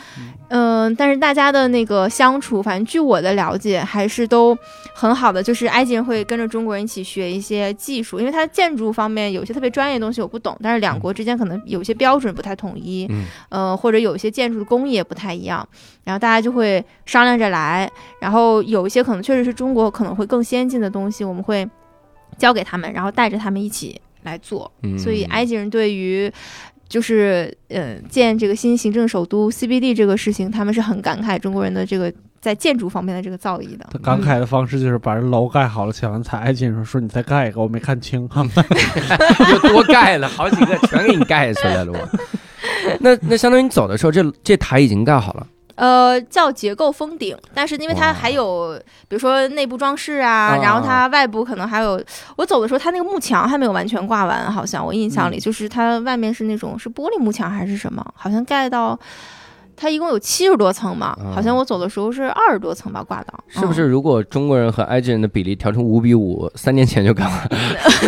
嗯、但是大家的那个相处，反正据我的了解，还是都很好的。就是埃及人会跟着中国人一起学一些技术，因为它建筑方面有些特别专业的东西我不懂，但是两国之间可能有些标准不太统一，嗯。呃，或者有一些建筑的工艺也不太一样，然后大家就会商量着来，然后有一些可能确实是中国可能会更先进的东西，我们会交给他们，然后带着他们一起来做。嗯。所以埃及人对于就是呃建这个新行政首都 CBD 这个事情，他们是很感慨中国人的这个在建筑方面的这个造诣的。他感慨的方式就是把人楼盖好了，抢完彩，埃及人说说你再盖一个，我没看清哈。就多盖了好几个，全给你盖出来了我。那那相当于你走的时候，这这台已经盖好了。呃，叫结构封顶，但是因为它还有，比如说内部装饰啊，啊然后它外部可能还有，我走的时候它那个幕墙还没有完全挂完，好像我印象里、就是它外面是那种是玻璃幕墙还是什么，好像盖到它一共有七十多层嘛，啊好像我走的时候是二十多层吧挂到，是不是？如果中国人和埃及人的比例调成五比五，三年前就干完了，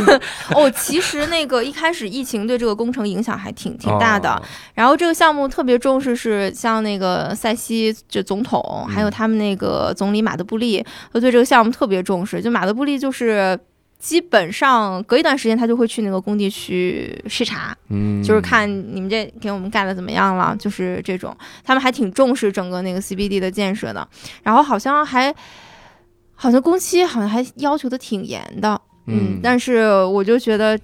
嗯？哦，其实那个一开始疫情对这个工程影响还挺挺大的，哦然后这个项目特别重视是像那个塞西这总统，还有他们那个总理马德布利，都对这个项目特别重视。就马德布利就是基本上隔一段时间他就会去那个工地去视察，嗯，就是看你们这给我们盖的怎么样了，就是这种，他们还挺重视整个那个 CBD 的建设的。然后好像还好像工期好像还要求的挺严的，嗯，但是我就觉得，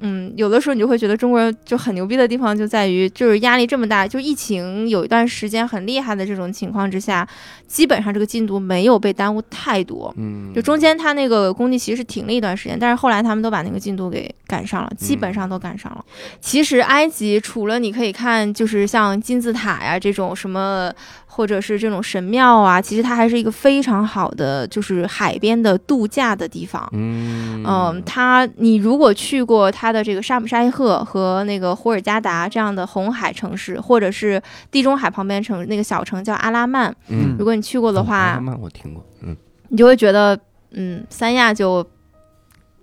嗯，有的时候你就会觉得中国人就很牛逼的地方就在于，就是压力这么大，就疫情有一段时间很厉害的这种情况之下，基本上这个进度没有被耽误太多。嗯，就中间他那个工地其实是停了一段时间，但是后来他们都把那个进度给赶上了，基本上都赶上了。其实埃及除了你可以看，就是像金字塔呀这种什么，或者是这种神庙啊，其实它还是一个非常好的就是海边的度假的地方。嗯嗯，它你如果去过它的这个沙姆沙伊赫和那个胡尔加达这样的红海城市，或者是地中海旁边城那个小城叫阿拉曼，嗯如果你去过的阿话，拉曼我听过，嗯，你就会觉得，嗯，三亚就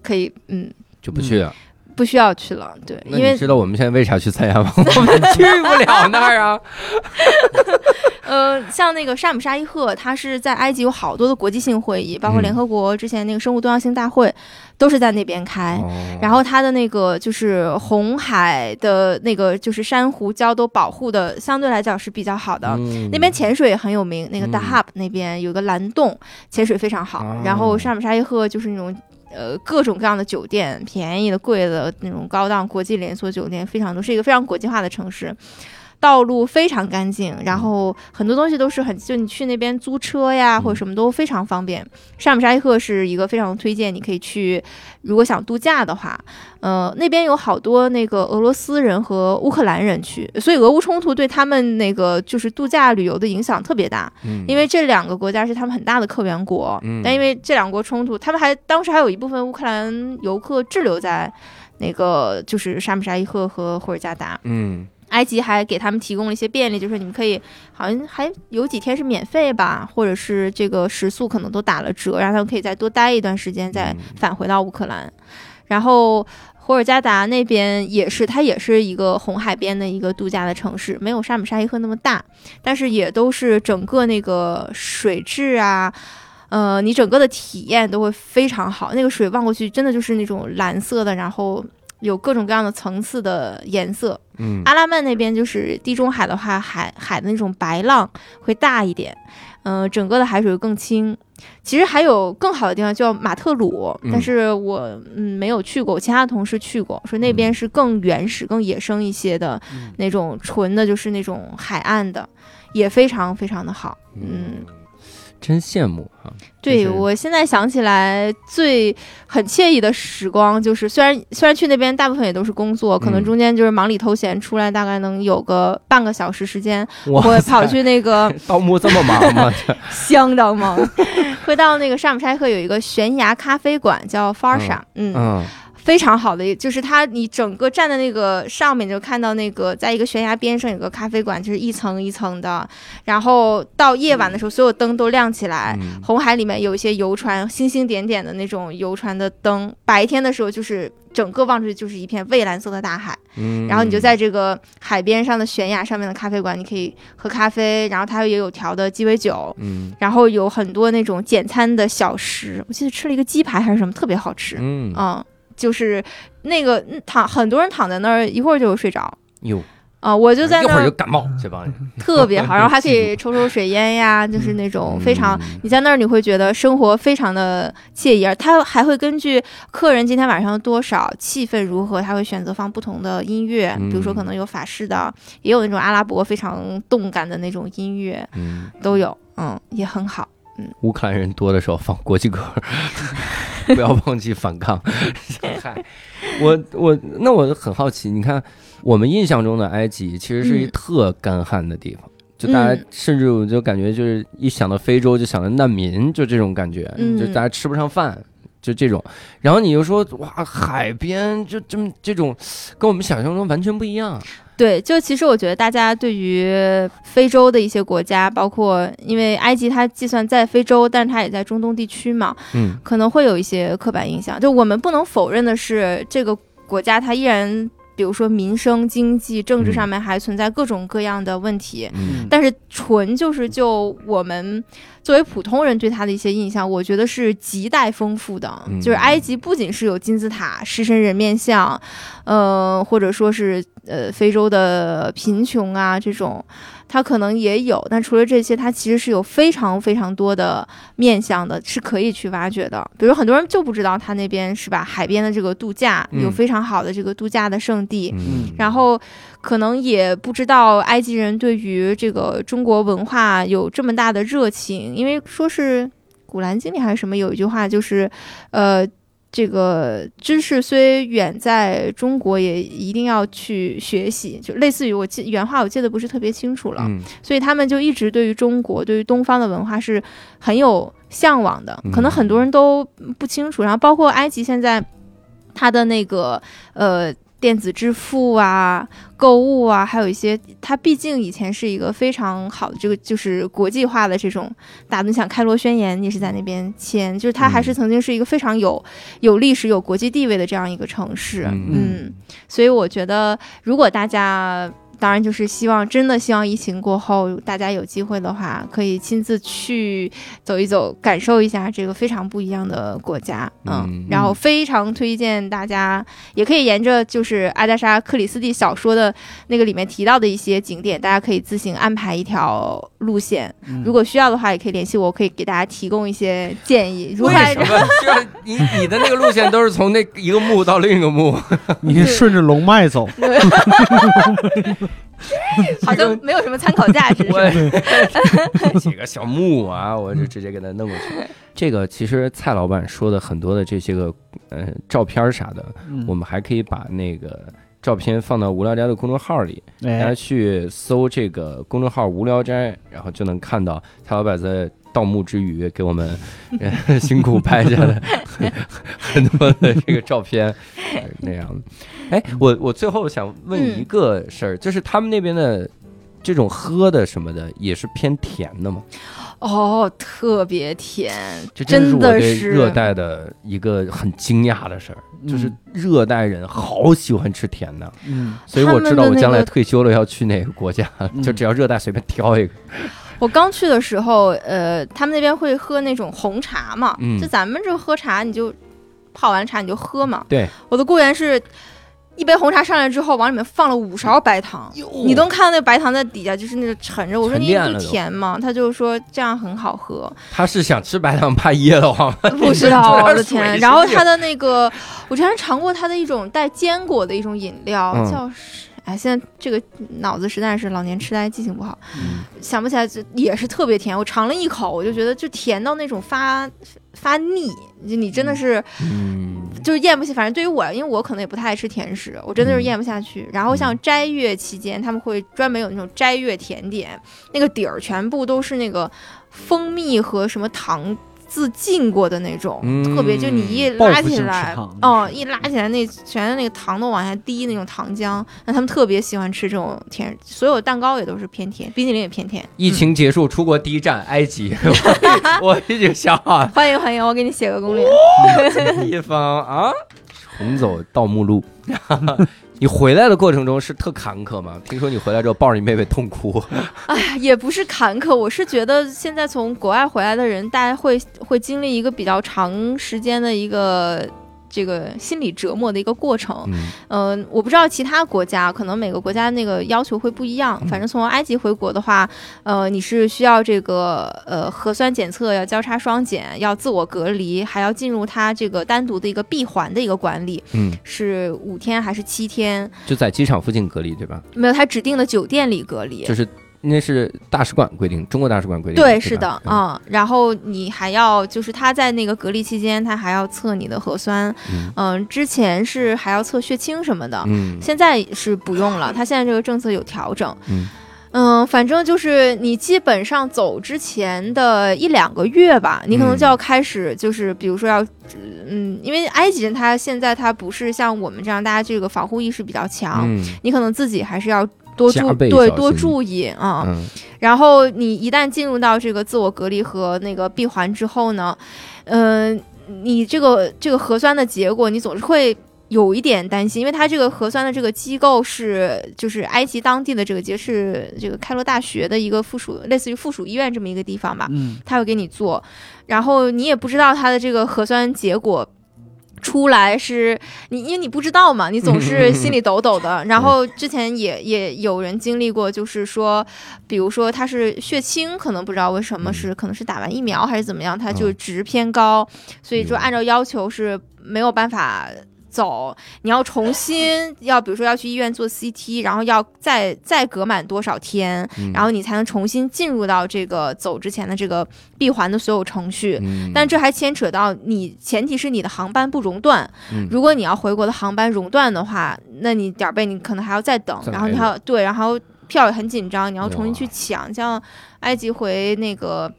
可以，嗯，就不去了。不需要去了，对，因为知道我们现在为啥去三亚吗？我们去不了那儿啊。呃，像那个沙姆沙伊赫，它是在埃及有好多的国际性会议，包括嗯联合国之前那个生物多样性大会，都是在那边开。哦然后它的那个就是红海的那个就是珊瑚礁都保护的相对来讲是比较好的。嗯那边潜水也很有名，那个嗯 Dahab 那边有个蓝洞，潜水非常好。哦然后沙姆沙伊赫就是那种呃各种各样的酒店，便宜的、贵的那种高档国际连锁酒店非常多，是一个非常国际化的城市。道路非常干净，然后很多东西都是很，就你去那边租车呀或者什么都非常方便。沙姆沙伊赫是一个非常推荐，你可以去，如果想度假的话，呃，那边有好多那个俄罗斯人和乌克兰人去，所以俄乌冲突对他们那个就是度假旅游的影响特别大，嗯。因为这两个国家是他们很大的客源国，嗯。但因为这两国冲突，他们还当时还有一部分乌克兰游客滞留在那个就是沙姆沙伊赫和霍尔加达。嗯埃及还给他们提供了一些便利，就是你们可以好像还有几天是免费吧，或者是这个食宿可能都打了折，让他们可以再多待一段时间，再嗯返回到乌克兰。然后霍尔加达那边也是，它也是一个红海边的一个度假的城市，没有沙姆沙伊赫那么大，但是也都是整个那个水质啊。呃，你整个的体验都会非常好。那个水望过去，真的就是那种蓝色的，然后有各种各样的层次的颜色。嗯阿拉曼那边就是地中海的话，海海的那种白浪会大一点，嗯、整个的海水更清。其实还有更好的地方叫马特鲁，嗯但是我嗯没有去过，我其他的同事去过，说那边是更原始、更野生一些的嗯那种纯的，就是那种海岸的，也非常非常的好。嗯，真羡慕啊！对我现在想起来最很惬意的时光，就是虽然虽然去那边大部分也都是工作，可能嗯中间就是忙里偷闲，出来大概能有个半个小时时间，我会跑去那个 盗墓这么忙吗？相当忙，会到那个沙姆柴克有一个悬崖咖啡馆叫 Farsha，嗯嗯非常好的，就是它你整个站在那个上面就看到那个在一个悬崖边上有个咖啡馆，就是一层一层的，然后到夜晚的时候，所有灯都亮起来。嗯红海里面有一些游船，星星点点的那种游船的灯，白天的时候就是整个望出去就是一片蔚蓝色的大海，嗯，然后你就在这个海边上的悬崖上面的咖啡馆，你可以喝咖啡，然后它也有调的鸡尾酒，嗯然后有很多那种简餐的小食，我记得吃了一个鸡排还是什么，特别好吃。嗯嗯，就是那个嗯躺很多人躺在那儿，一会儿就睡着。哟，啊、我就在一会那儿儿就感冒，这帮人。特别好，然后还可以抽抽水烟呀，就是那种非常，嗯。你在那儿你会觉得生活非常的惬意，而他还会根据客人今天晚上多少气氛如何，他会选择放不同的音乐，比如说可能有法式的，也有那种阿拉伯非常动感的那种音乐嗯，都有，嗯，也很好。嗯。乌克兰人多的时候放国际歌，不要忘记反抗。嗨，我我那我很好奇，你看我们印象中的埃及其实是一嗯特干旱的地方。就大家嗯甚至我就感觉就是一想到非洲就想到难民，就这种感觉，嗯就大家吃不上饭，就这种。然后你又说哇，海边就这么这种，跟我们想象中完全不一样。对，就其实我觉得大家对于非洲的一些国家，包括因为埃及它计算在非洲，但是它也在中东地区嘛，嗯可能会有一些刻板印象。就我们不能否认的是，这个国家它依然，比如说民生、经济、政治嗯上面还存在各种各样的问题。嗯但是纯就是就我们作为普通人对他的一些印象，我觉得是亟待丰富的。嗯就是埃及不仅是有金字塔、狮身人面像，呃，或者说是呃非洲的贫穷啊这种，它可能也有。但除了这些，它其实是有非常非常多的面向的，是可以去挖掘的。比如很多人就不知道它那边是吧，海边的这个度假嗯有非常好的这个度假的圣地。嗯，然后可能也不知道埃及人对于这个中国文化有这么大的热情，因为说是《古兰经》里还是什么有一句话，就是呃。这个知识虽远在中国，也一定要去学习，就类似于我记原话，我记得不是特别清楚了。嗯所以他们就一直对于中国、对于东方的文化是很有向往的。可能很多人都不清楚。然后包括埃及现在，它的那个呃电子支付啊、购物啊，还有一些，它毕竟以前是一个非常好的这个就是国际化的这种打的，你想开罗宣言也是在那边签，就是它还是嗯。曾经是一个非常有有历史、有国际地位的这样一个城市。嗯。嗯，所以我觉得，如果大家当然就是希望，真的希望疫情过后，大家有机会的话，可以亲自去走一走，感受一下这个非常不一样的国家。嗯嗯，然后非常推荐大家，也可以沿着就是阿加莎·克里斯蒂小说的那个里面提到的一些景点，大家可以自行安排一条路线。嗯如果需要的话，也可以联系我，我可以给大家提供一些建议。如何为什么需要 你你的那个路线都是从那一个墓到另一个墓？你顺着龙脉走，好像没有什么参考价值。我几 个小木啊，我就直接给他弄过去。这个其实蔡老板说的很多的这些个呃照片啥的，嗯我们还可以把那个照片放到无聊斋的公众号里，大家哎，去搜这个公众号“无聊斋”，然后就能看到蔡老板在盗墓之余给我们、呃、辛苦拍下的很很多的这个照片，呃那样的。哎，我我最后想问一个事儿，就是他们那边的这种喝的什么的也是偏甜的吗？哦，特别甜，这真的是热带的一个很惊讶的事儿，就是热带人好喜欢吃甜的，嗯所以我知道我将来退休了要去哪个国家，就只要热带随便挑一个。我刚去的时候，呃，他们那边会喝那种红茶嘛，嗯就咱们这喝茶，你就泡完茶你就喝嘛。对，我的雇员是一杯红茶上来之后，往里面放了五勺白糖，你都看到那白糖在底下就是那个沉着。我说你不甜吗？他就说这样很好喝。他是想吃白糖怕噎得慌，不知道，我的天！然后他的那个，我之前尝过他的一种带坚果的一种饮料，嗯叫哎，现在这个脑子实在是老年痴呆，记性不好，嗯想不起来，就也是特别甜。我尝了一口，我就觉得就甜到那种发发腻，就你真的是嗯就是咽不下。反正对于我，因为我可能也不太爱吃甜食，我真的是嗯咽不下去。然后像斋月期间，他们会专门有那种斋月甜点，那个底儿全部都是那个蜂蜜和什么糖。自浸过的那种，嗯特别就你一拉起来，哦，一拉起来那全是那个糖都往下滴那种糖浆，那他们特别喜欢吃这种甜，所有蛋糕也都是偏甜，冰淇淋也偏甜。疫情结束，出国第一站埃及，我已经想好了欢迎欢迎，我给你写个攻略。地方啊，重走盗墓路。你回来的过程中是特坎坷吗？听说你回来之后抱着你妹妹痛哭。哎呀，也不是坎坷，我是觉得现在从国外回来的人，大家会会经历一个比较长时间的一个。这个心理折磨的一个过程，嗯嗯、我不知道其他国家，可能每个国家那个要求会不一样。反正从埃及回国的话，呃，你是需要这个呃核酸检测要交叉双检，要自我隔离，还要进入它这个单独的一个闭环的一个管理，嗯，是五天还是七天？就在机场附近隔离，对吧？没有，他指定的酒店里隔离。就是那是大使馆规定，中国大使馆规定。对，是的，嗯。嗯，然后你还要就是他在那个隔离期间，他还要测你的核酸，嗯。嗯，之前是还要测血清什么的，嗯。现在是不用了，他现在这个政策有调整，嗯。嗯，反正就是你基本上走之前的一两个月吧，你可能就要开始，就是比如说要，嗯，因为埃及人他现在他不是像我们这样，大家这个防护意识比较强，嗯。你可能自己还是要多注对多注意啊。嗯然后你一旦进入到这个自我隔离和那个闭环之后呢，嗯、你这个这个核酸的结果，你总是会。有一点担心，因为它这个核酸的这个机构是就是埃及当地的这个节是这个开罗大学的一个附属，类似于附属医院这么一个地方吧，嗯，他会给你做，然后你也不知道他的这个核酸结果出来是你，因为你不知道嘛，你总是 心里抖抖的。然后之前也也有人经历过，就是说，比如说他是血清，可能不知道为什么是，可能是打完疫苗还是怎么样，他就值偏高，所以就按照要求是没有办法。走，你要重新要，比如说要去医院做 CT，然后要再再隔满多少天，嗯然后你才能重新进入到这个走之前的这个闭环的所有程序。嗯但这还牵扯到你，前提是你的航班不熔断。嗯如果你要回国的航班熔断的话，那你点儿背你可能还要再等，然后你还要对，然后票也很紧张，你要重新去抢。像埃及回那个。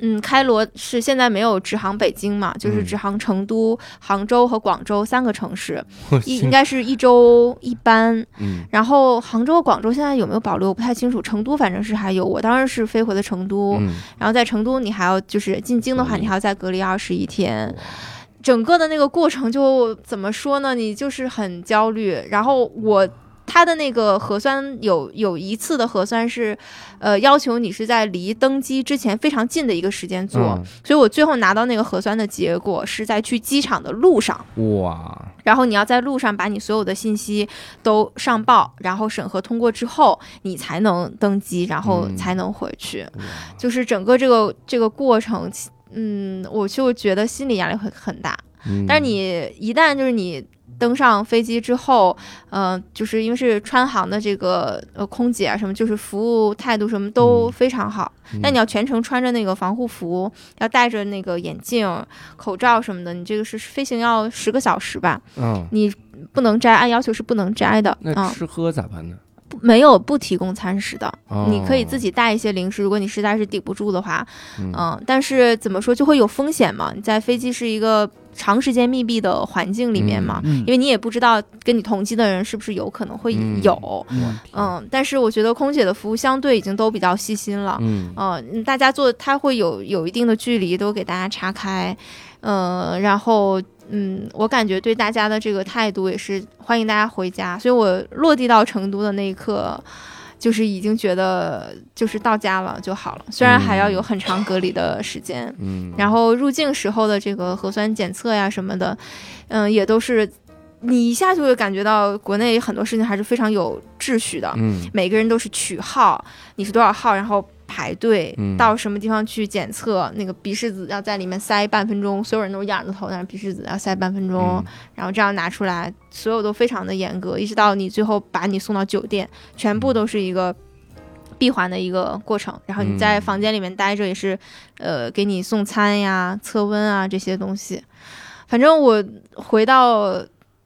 嗯，开罗是现在没有直航北京嘛，就是嗯直航成都、杭州和广州三个城市，我一应该是一周一班。嗯然后杭州、广州现在有没有保留我不太清楚，成都反正是还有。我当时是飞回的成都，嗯然后在成都你还要就是进京的话，你还要再隔离二十一天。整个的那个过程就怎么说呢？你就是很焦虑。然后我他的那个核酸有有一次的核酸是，呃，要求你是在离登机之前非常近的一个时间做，嗯所以我最后拿到那个核酸的结果是在去机场的路上。哇，然后你要在路上把你所有的信息都上报，然后审核通过之后，你才能登机，然后嗯才能回去。哇就是整个这个这个过程，嗯，我就觉得心理压力会很大。嗯但是你一旦就是你登上飞机之后，呃，就是因为是川航的这个呃空姐啊什么，就是服务态度什么都嗯非常好。嗯但你要全程穿着那个防护服，要戴着那个眼镜、口罩什么的，你这个是飞行要十个小时吧？嗯，你不能摘，按要求是不能摘的那啊、吃喝咋办呢？不没有不提供餐食的，哦。你可以自己带一些零食，如果你实在是抵不住的话，嗯。嗯，但是怎么说就会有风险嘛？你在飞机是一个长时间密闭的环境里面嘛，嗯。因为你也不知道跟你同机的人是不是有可能会嗯。有，我嗯但是我觉得空姐的服务相对已经都比较细心了，嗯。嗯，大家坐它会有有一定的距离，都给大家岔开，嗯，然后嗯，我感觉对大家的这个态度也是欢迎大家回家，所以我落地到成都的那一刻。就是已经觉得就是到家了就好了，虽然还要有很长隔离的时间，嗯，然后入境时候的这个核酸检测呀什么的，嗯，也都是你一下就会感觉到国内很多事情还是非常有秩序的，嗯。每个人都是取号，你是多少号，然后排队嗯，到什么地方去检测，那个鼻拭子要在里面塞半分钟，所有人都是仰着头，但是鼻拭子要塞半分钟，嗯然后这样拿出来，所有都非常的严格，一直到你最后把你送到酒店，全部都是一个闭环的一个过程。然后你在嗯房间里面待着也是，呃，给你送餐呀、测温啊这些东西。反正我回到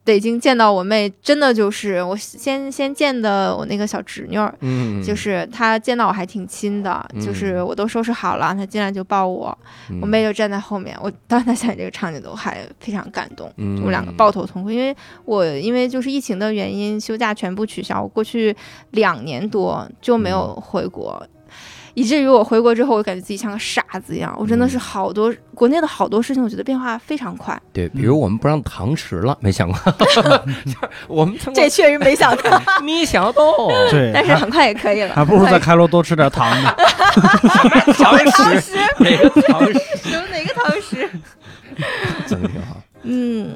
北京见到我妹，真的就是我先先见的我那个小侄女儿，嗯，就是她见到我还挺亲的，嗯。就是我都收拾好了，她进来就抱我，嗯。我妹就站在后面，我当时想这个场景都还非常感动。嗯。我们两个抱头痛哭，因为我因为就是疫情的原因，休假全部取消，我过去两年多就没有回国，以至于我回国之后，我感觉自己像个傻子一样。我真的是好多、国内的好多事情，我觉得变化非常快。对，比如我们不让堂食了，没想过，就是我们这确实没想到，没想到，对，但是很快也可以了。还不如在开罗多吃点糖呢。堂食哪个堂食有哪个堂食？真的挺好，嗯，嗯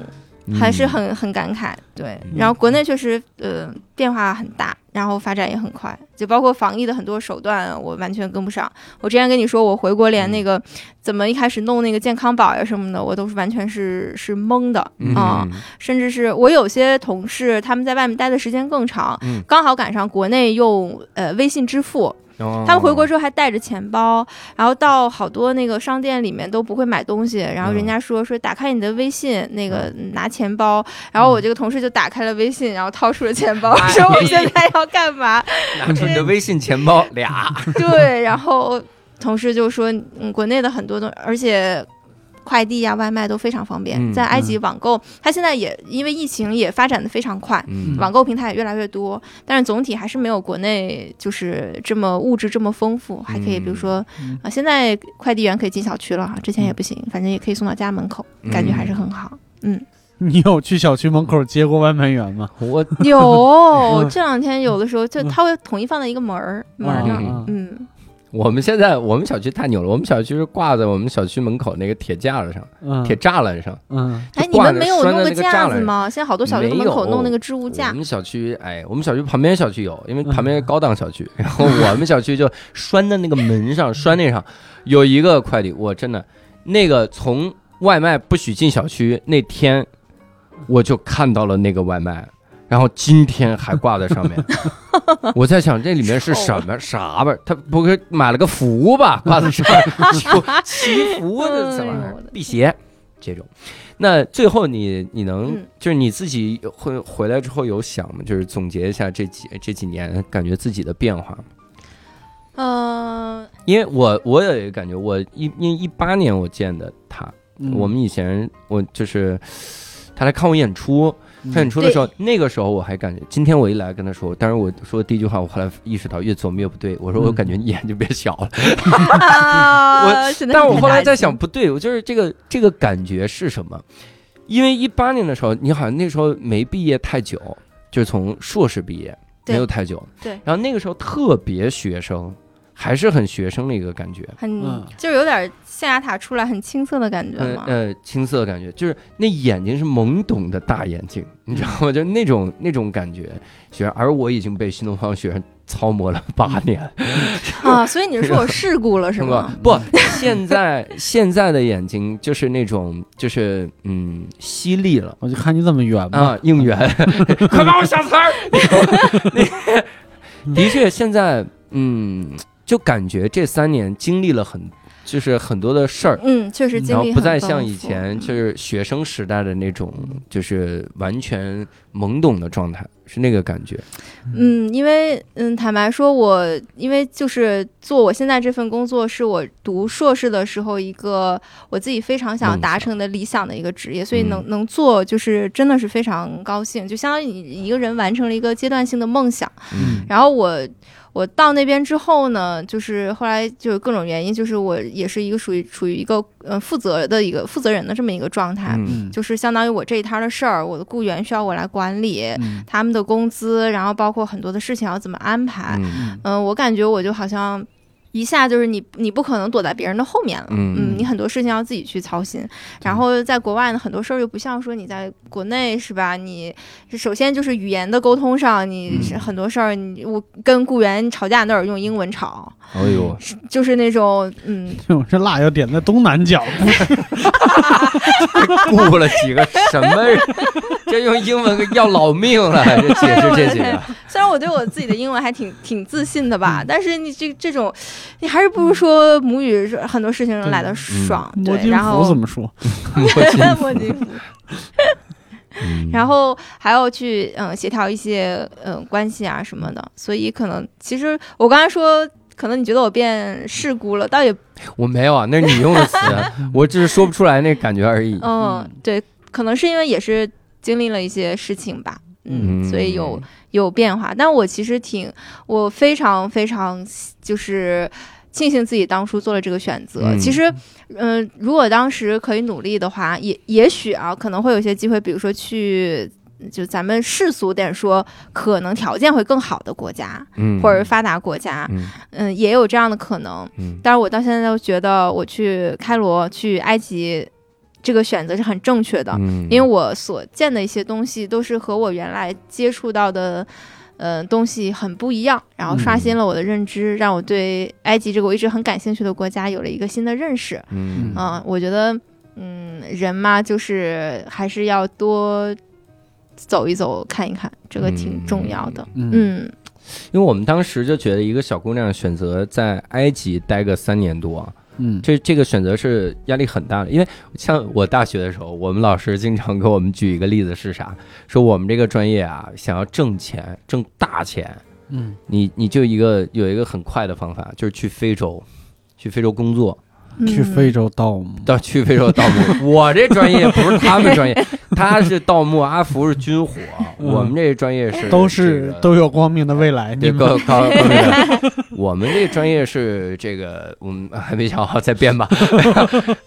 还是很很感慨，对。嗯。然后国内确实呃变化很大，然后发展也很快，就包括防疫的很多手段，我完全跟不上。我之前跟你说，我回国连那个怎么一开始弄那个健康宝呀什么的，我都是完全是是懵的嗯。啊、甚至是我有些同事他们在外面待的时间更长，嗯。刚好赶上国内用呃微信支付，哦他们回国之后还带着钱包，然后到好多那个商店里面都不会买东西，然后人家说说打开你的微信，那个拿钱包，然后我这个同事就打开了微信，然后掏出了钱包，哎说我现在要干嘛？拿出你的微信钱包俩，对，然后同事就说，嗯，国内的很多东，而且。快递呀、外卖都非常方便，嗯在埃及网购，它现在也因为疫情也发展的非常快，嗯。网购平台也越来越多，但是总体还是没有国内就是这么物质这么丰富，还可以比如说嗯。啊，现在快递员可以进小区了哈，之前也不行，反正也可以送到家门口，感觉还是很好。嗯，你有去小区门口接过外卖员吗？我有 这两天有的时候就它会统一放在一个门儿门儿上，啊嗯，我们现在我们小区太牛了，我们小区是挂在我们小区门口那个铁架子上，嗯铁栅栏上。嗯哎，你们没有弄那个架子吗？现在好多小区门口弄那个置物架我，们小区，哎，我们小区旁边小区有，因为旁嗯边是高档小区，然后我们小区就拴在那个门上，拴那上有一个快递，我真的那个从外卖不许进小区那天，我就看到了那个外卖。然后今天还挂在上面，我在想这里面是什么啥味儿？他不会买了个符吧？挂在上面，就祈福的这玩意儿哎呦我的，辟邪这种。那最后你你能嗯就是你自己会回来之后有想吗？就是总结一下这几这几年感觉自己的变化吗？嗯，因为我我有一个感觉，我一因为一八年我见的他，嗯我们以前我就是他来看我演出，嗯看演出的时候，那个时候我还感觉，今天我一来跟他说，当然我说的第一句话，我后来意识到越琢磨越不对，我说我感觉你眼睛变小了，啊，真的但我后来在想，不对，我就是这个这个感觉是什么？因为一八年的时候，你好像那时候没毕业太久，就是从硕士毕业，没有太久。对。然后那个时候特别学生，还是很学生的一个感觉，很嗯就是有点象牙塔出来很青涩的感觉吗。呃呃，青涩的感觉，就是那眼睛是懵懂的大眼睛，你知道吗？就那种那种感觉。学，而我已经被新东方学生操磨了八 年，啊，所以你是说我事故了 是吗？？不，现在现在的眼睛就是那种就是嗯犀利了。我就看你怎么圆吧。啊，应援，快帮我下词儿。的确，现在嗯，就感觉这三年经历了很，就是很多的事儿，嗯，确实经历然后不再像以前就是学生时代的那种，就是完全懵懂的状态，是那个感觉。嗯，因为嗯，坦白说我，因为就是做我现在这份工作，是我读硕士的时候一个我自己非常想达成的理想的一个职业，所以能、嗯能做，就是真的是非常高兴，就相当于你一个人完成了一个阶段性的梦想。嗯。然后我我到那边之后呢，就是后来就有各种原因，就是我也是一个属于处于一个呃负责的一个负责人的这么一个状态，就是相当于我这一摊儿的事儿，我的雇员需要我来管理。嗯他们的工资，然后包括很多的事情要怎么安排。嗯嗯、我感觉我就好像一下就是你你不可能躲在别人的后面了，嗯你很多事情要自己去操心。然后在国外呢，很多事儿又不像说你在国内是吧？你首先就是语言的沟通上，你很多事儿，你我跟雇员吵架那儿用英文吵，哎呦，就是那种嗯，这辣要点在东南角，雇了几个什么人？这用英文要老命了，这解释这几个。虽然我对我自己的英文还挺挺自信的吧，但是你这这种，你还是不如说母语是很多事情来的爽，对，然后怎么说？摸金摸金符。嗯然后还要去嗯协调一些嗯关系啊什么的，所以可能其实我刚才说，可能你觉得我变世故了，倒也我没有啊，那是你用的词，我只是说不出来那感觉而已。嗯对，可能是因为也是经历了一些事情吧，嗯，所以有有变化。但我其实挺我非常非常就是。庆幸自己当初做了这个选择。嗯其实，嗯、如果当时可以努力的话，也也许啊，可能会有一些机会，比如说去，就咱们世俗点说，可能条件会更好的国家，嗯，或者发达国家，嗯嗯，也有这样的可能。嗯但是我到现在都觉得，我去开罗、去埃及，这个选择是很正确的，嗯，因为我所见的一些东西都是和我原来接触到的。呃，东西很不一样，然后刷新了我的认知，让我对埃及这个我一直很感兴趣的国家有了一个新的认识。嗯嗯、我觉得，嗯，人嘛，就是还是要多走一走、看一看，这个挺重要的。嗯嗯因为我们当时就觉得一个小姑娘选择在埃及待个三年多，嗯这这个选择是压力很大的。因为像我大学的时候，我们老师经常给我们举一个例子是啥？说我们这个专业啊，想要挣钱、挣大钱，嗯你你就一个有一个很快的方法，就是去非洲，去非洲工作。嗯，去非洲盗墓，到去非洲盗墓，我这专业不是他们专业，他是盗墓，阿福是军火，嗯。我们这专业是都是都有光明的未来。你对们。高高高明的，我们这专业是这个，我们还没想好，再编吧。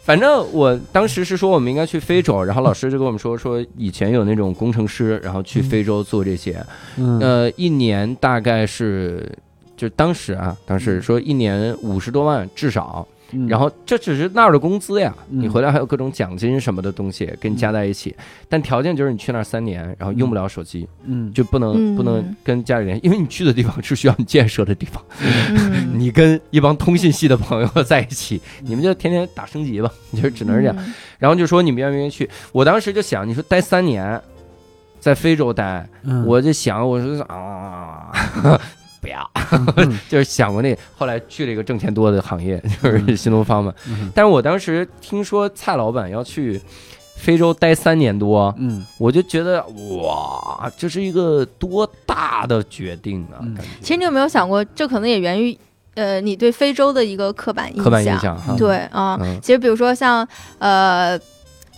反正我当时是说我们应该去非洲，然后老师就跟我们说说以前有那种工程师，然后去非洲做这些，嗯。呃，一年大概是。就当时啊，当时说一年五十多万至少，嗯。然后这只是那儿的工资呀，嗯。你回来还有各种奖金什么的东西给你加在一起，但条件就是你去那儿三年，然后用不了手机，嗯。就不能嗯。不能跟家里联系，因为你去的地方是需要你建设的地方，嗯，你跟一帮通信系的朋友在一起，你们就天天打升级吧，你 就只能是这样。嗯。然后就说你们愿不愿意去？我当时就想，你说待三年，在非洲待，嗯。我就想，我说啊。不要，嗯就是想过那，后来去了一个挣钱多的行业，就是新东方嘛。嗯但是我当时听说蔡老板要去非洲待三年多，嗯我就觉得哇，这是一个多大的决定啊！嗯其实你有没有想过，这可能也源于呃你对非洲的一个刻板印象？刻板印象哈。对啊、嗯，其实比如说像呃。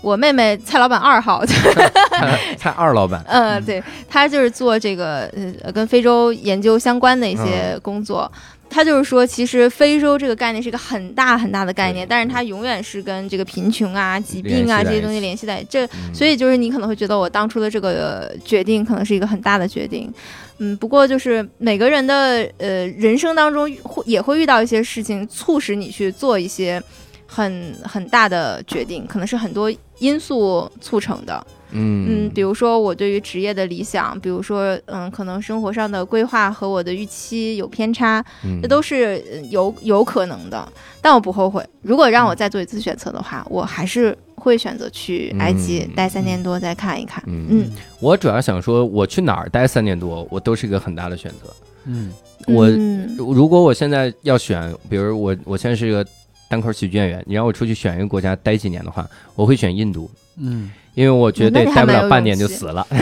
我妹妹蔡老板二号，蔡蔡二老板，嗯，对，他就是做这个呃跟非洲研究相关的一嗯。些工作。他就是说，其实非洲这个概念是一个很大很大的概念，但是它永远是跟这个贫穷啊、疾病啊这些东西联系在这，嗯。所以就是你可能会觉得我当初的这个决定可能是一个很大的决定，嗯，不过就是每个人的呃人生当中会也会遇到一些事情，促使你去做一些很很大的决定，可能是很多因素促成的，嗯，嗯比如说我对于职业的理想，比如说嗯，可能生活上的规划和我的预期有偏差，嗯这都是呃有有可能的，但我不后悔。如果让我再做一次选择的话，我还是会选择去埃及嗯待三年多再看一看。嗯嗯我主要想说，我去哪儿待三年多，我都是一个很大的选择。嗯我嗯如果我现在要选，比如我我现在是一个单口喜剧演员，你让我出去选一个国家待几年的话，我会选印度，嗯。因为我觉得待不了半年就死了。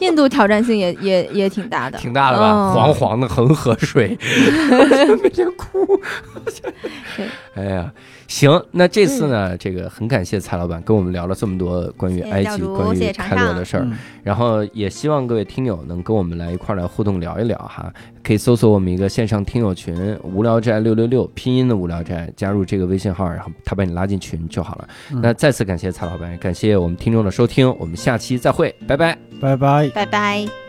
印度挑战性也也也挺大的，挺大的吧？嗯。黄黄的恒河水，每天哭。哎呀，行，那这次呢，这个很感谢蔡老板跟我们聊了这么多关于埃及、关于开罗的事儿，嗯。然后也希望各位听友能跟我们来一块儿来互动聊一聊哈，可以搜索我们一个线上听友群“无聊斋六六六”，拼音的无聊斋，加入这个微信号，然后他把你拉进群就好了。嗯那再次感谢蔡老板，感谢我们听众的收听，我们下期再会，拜拜。拜拜。拜拜。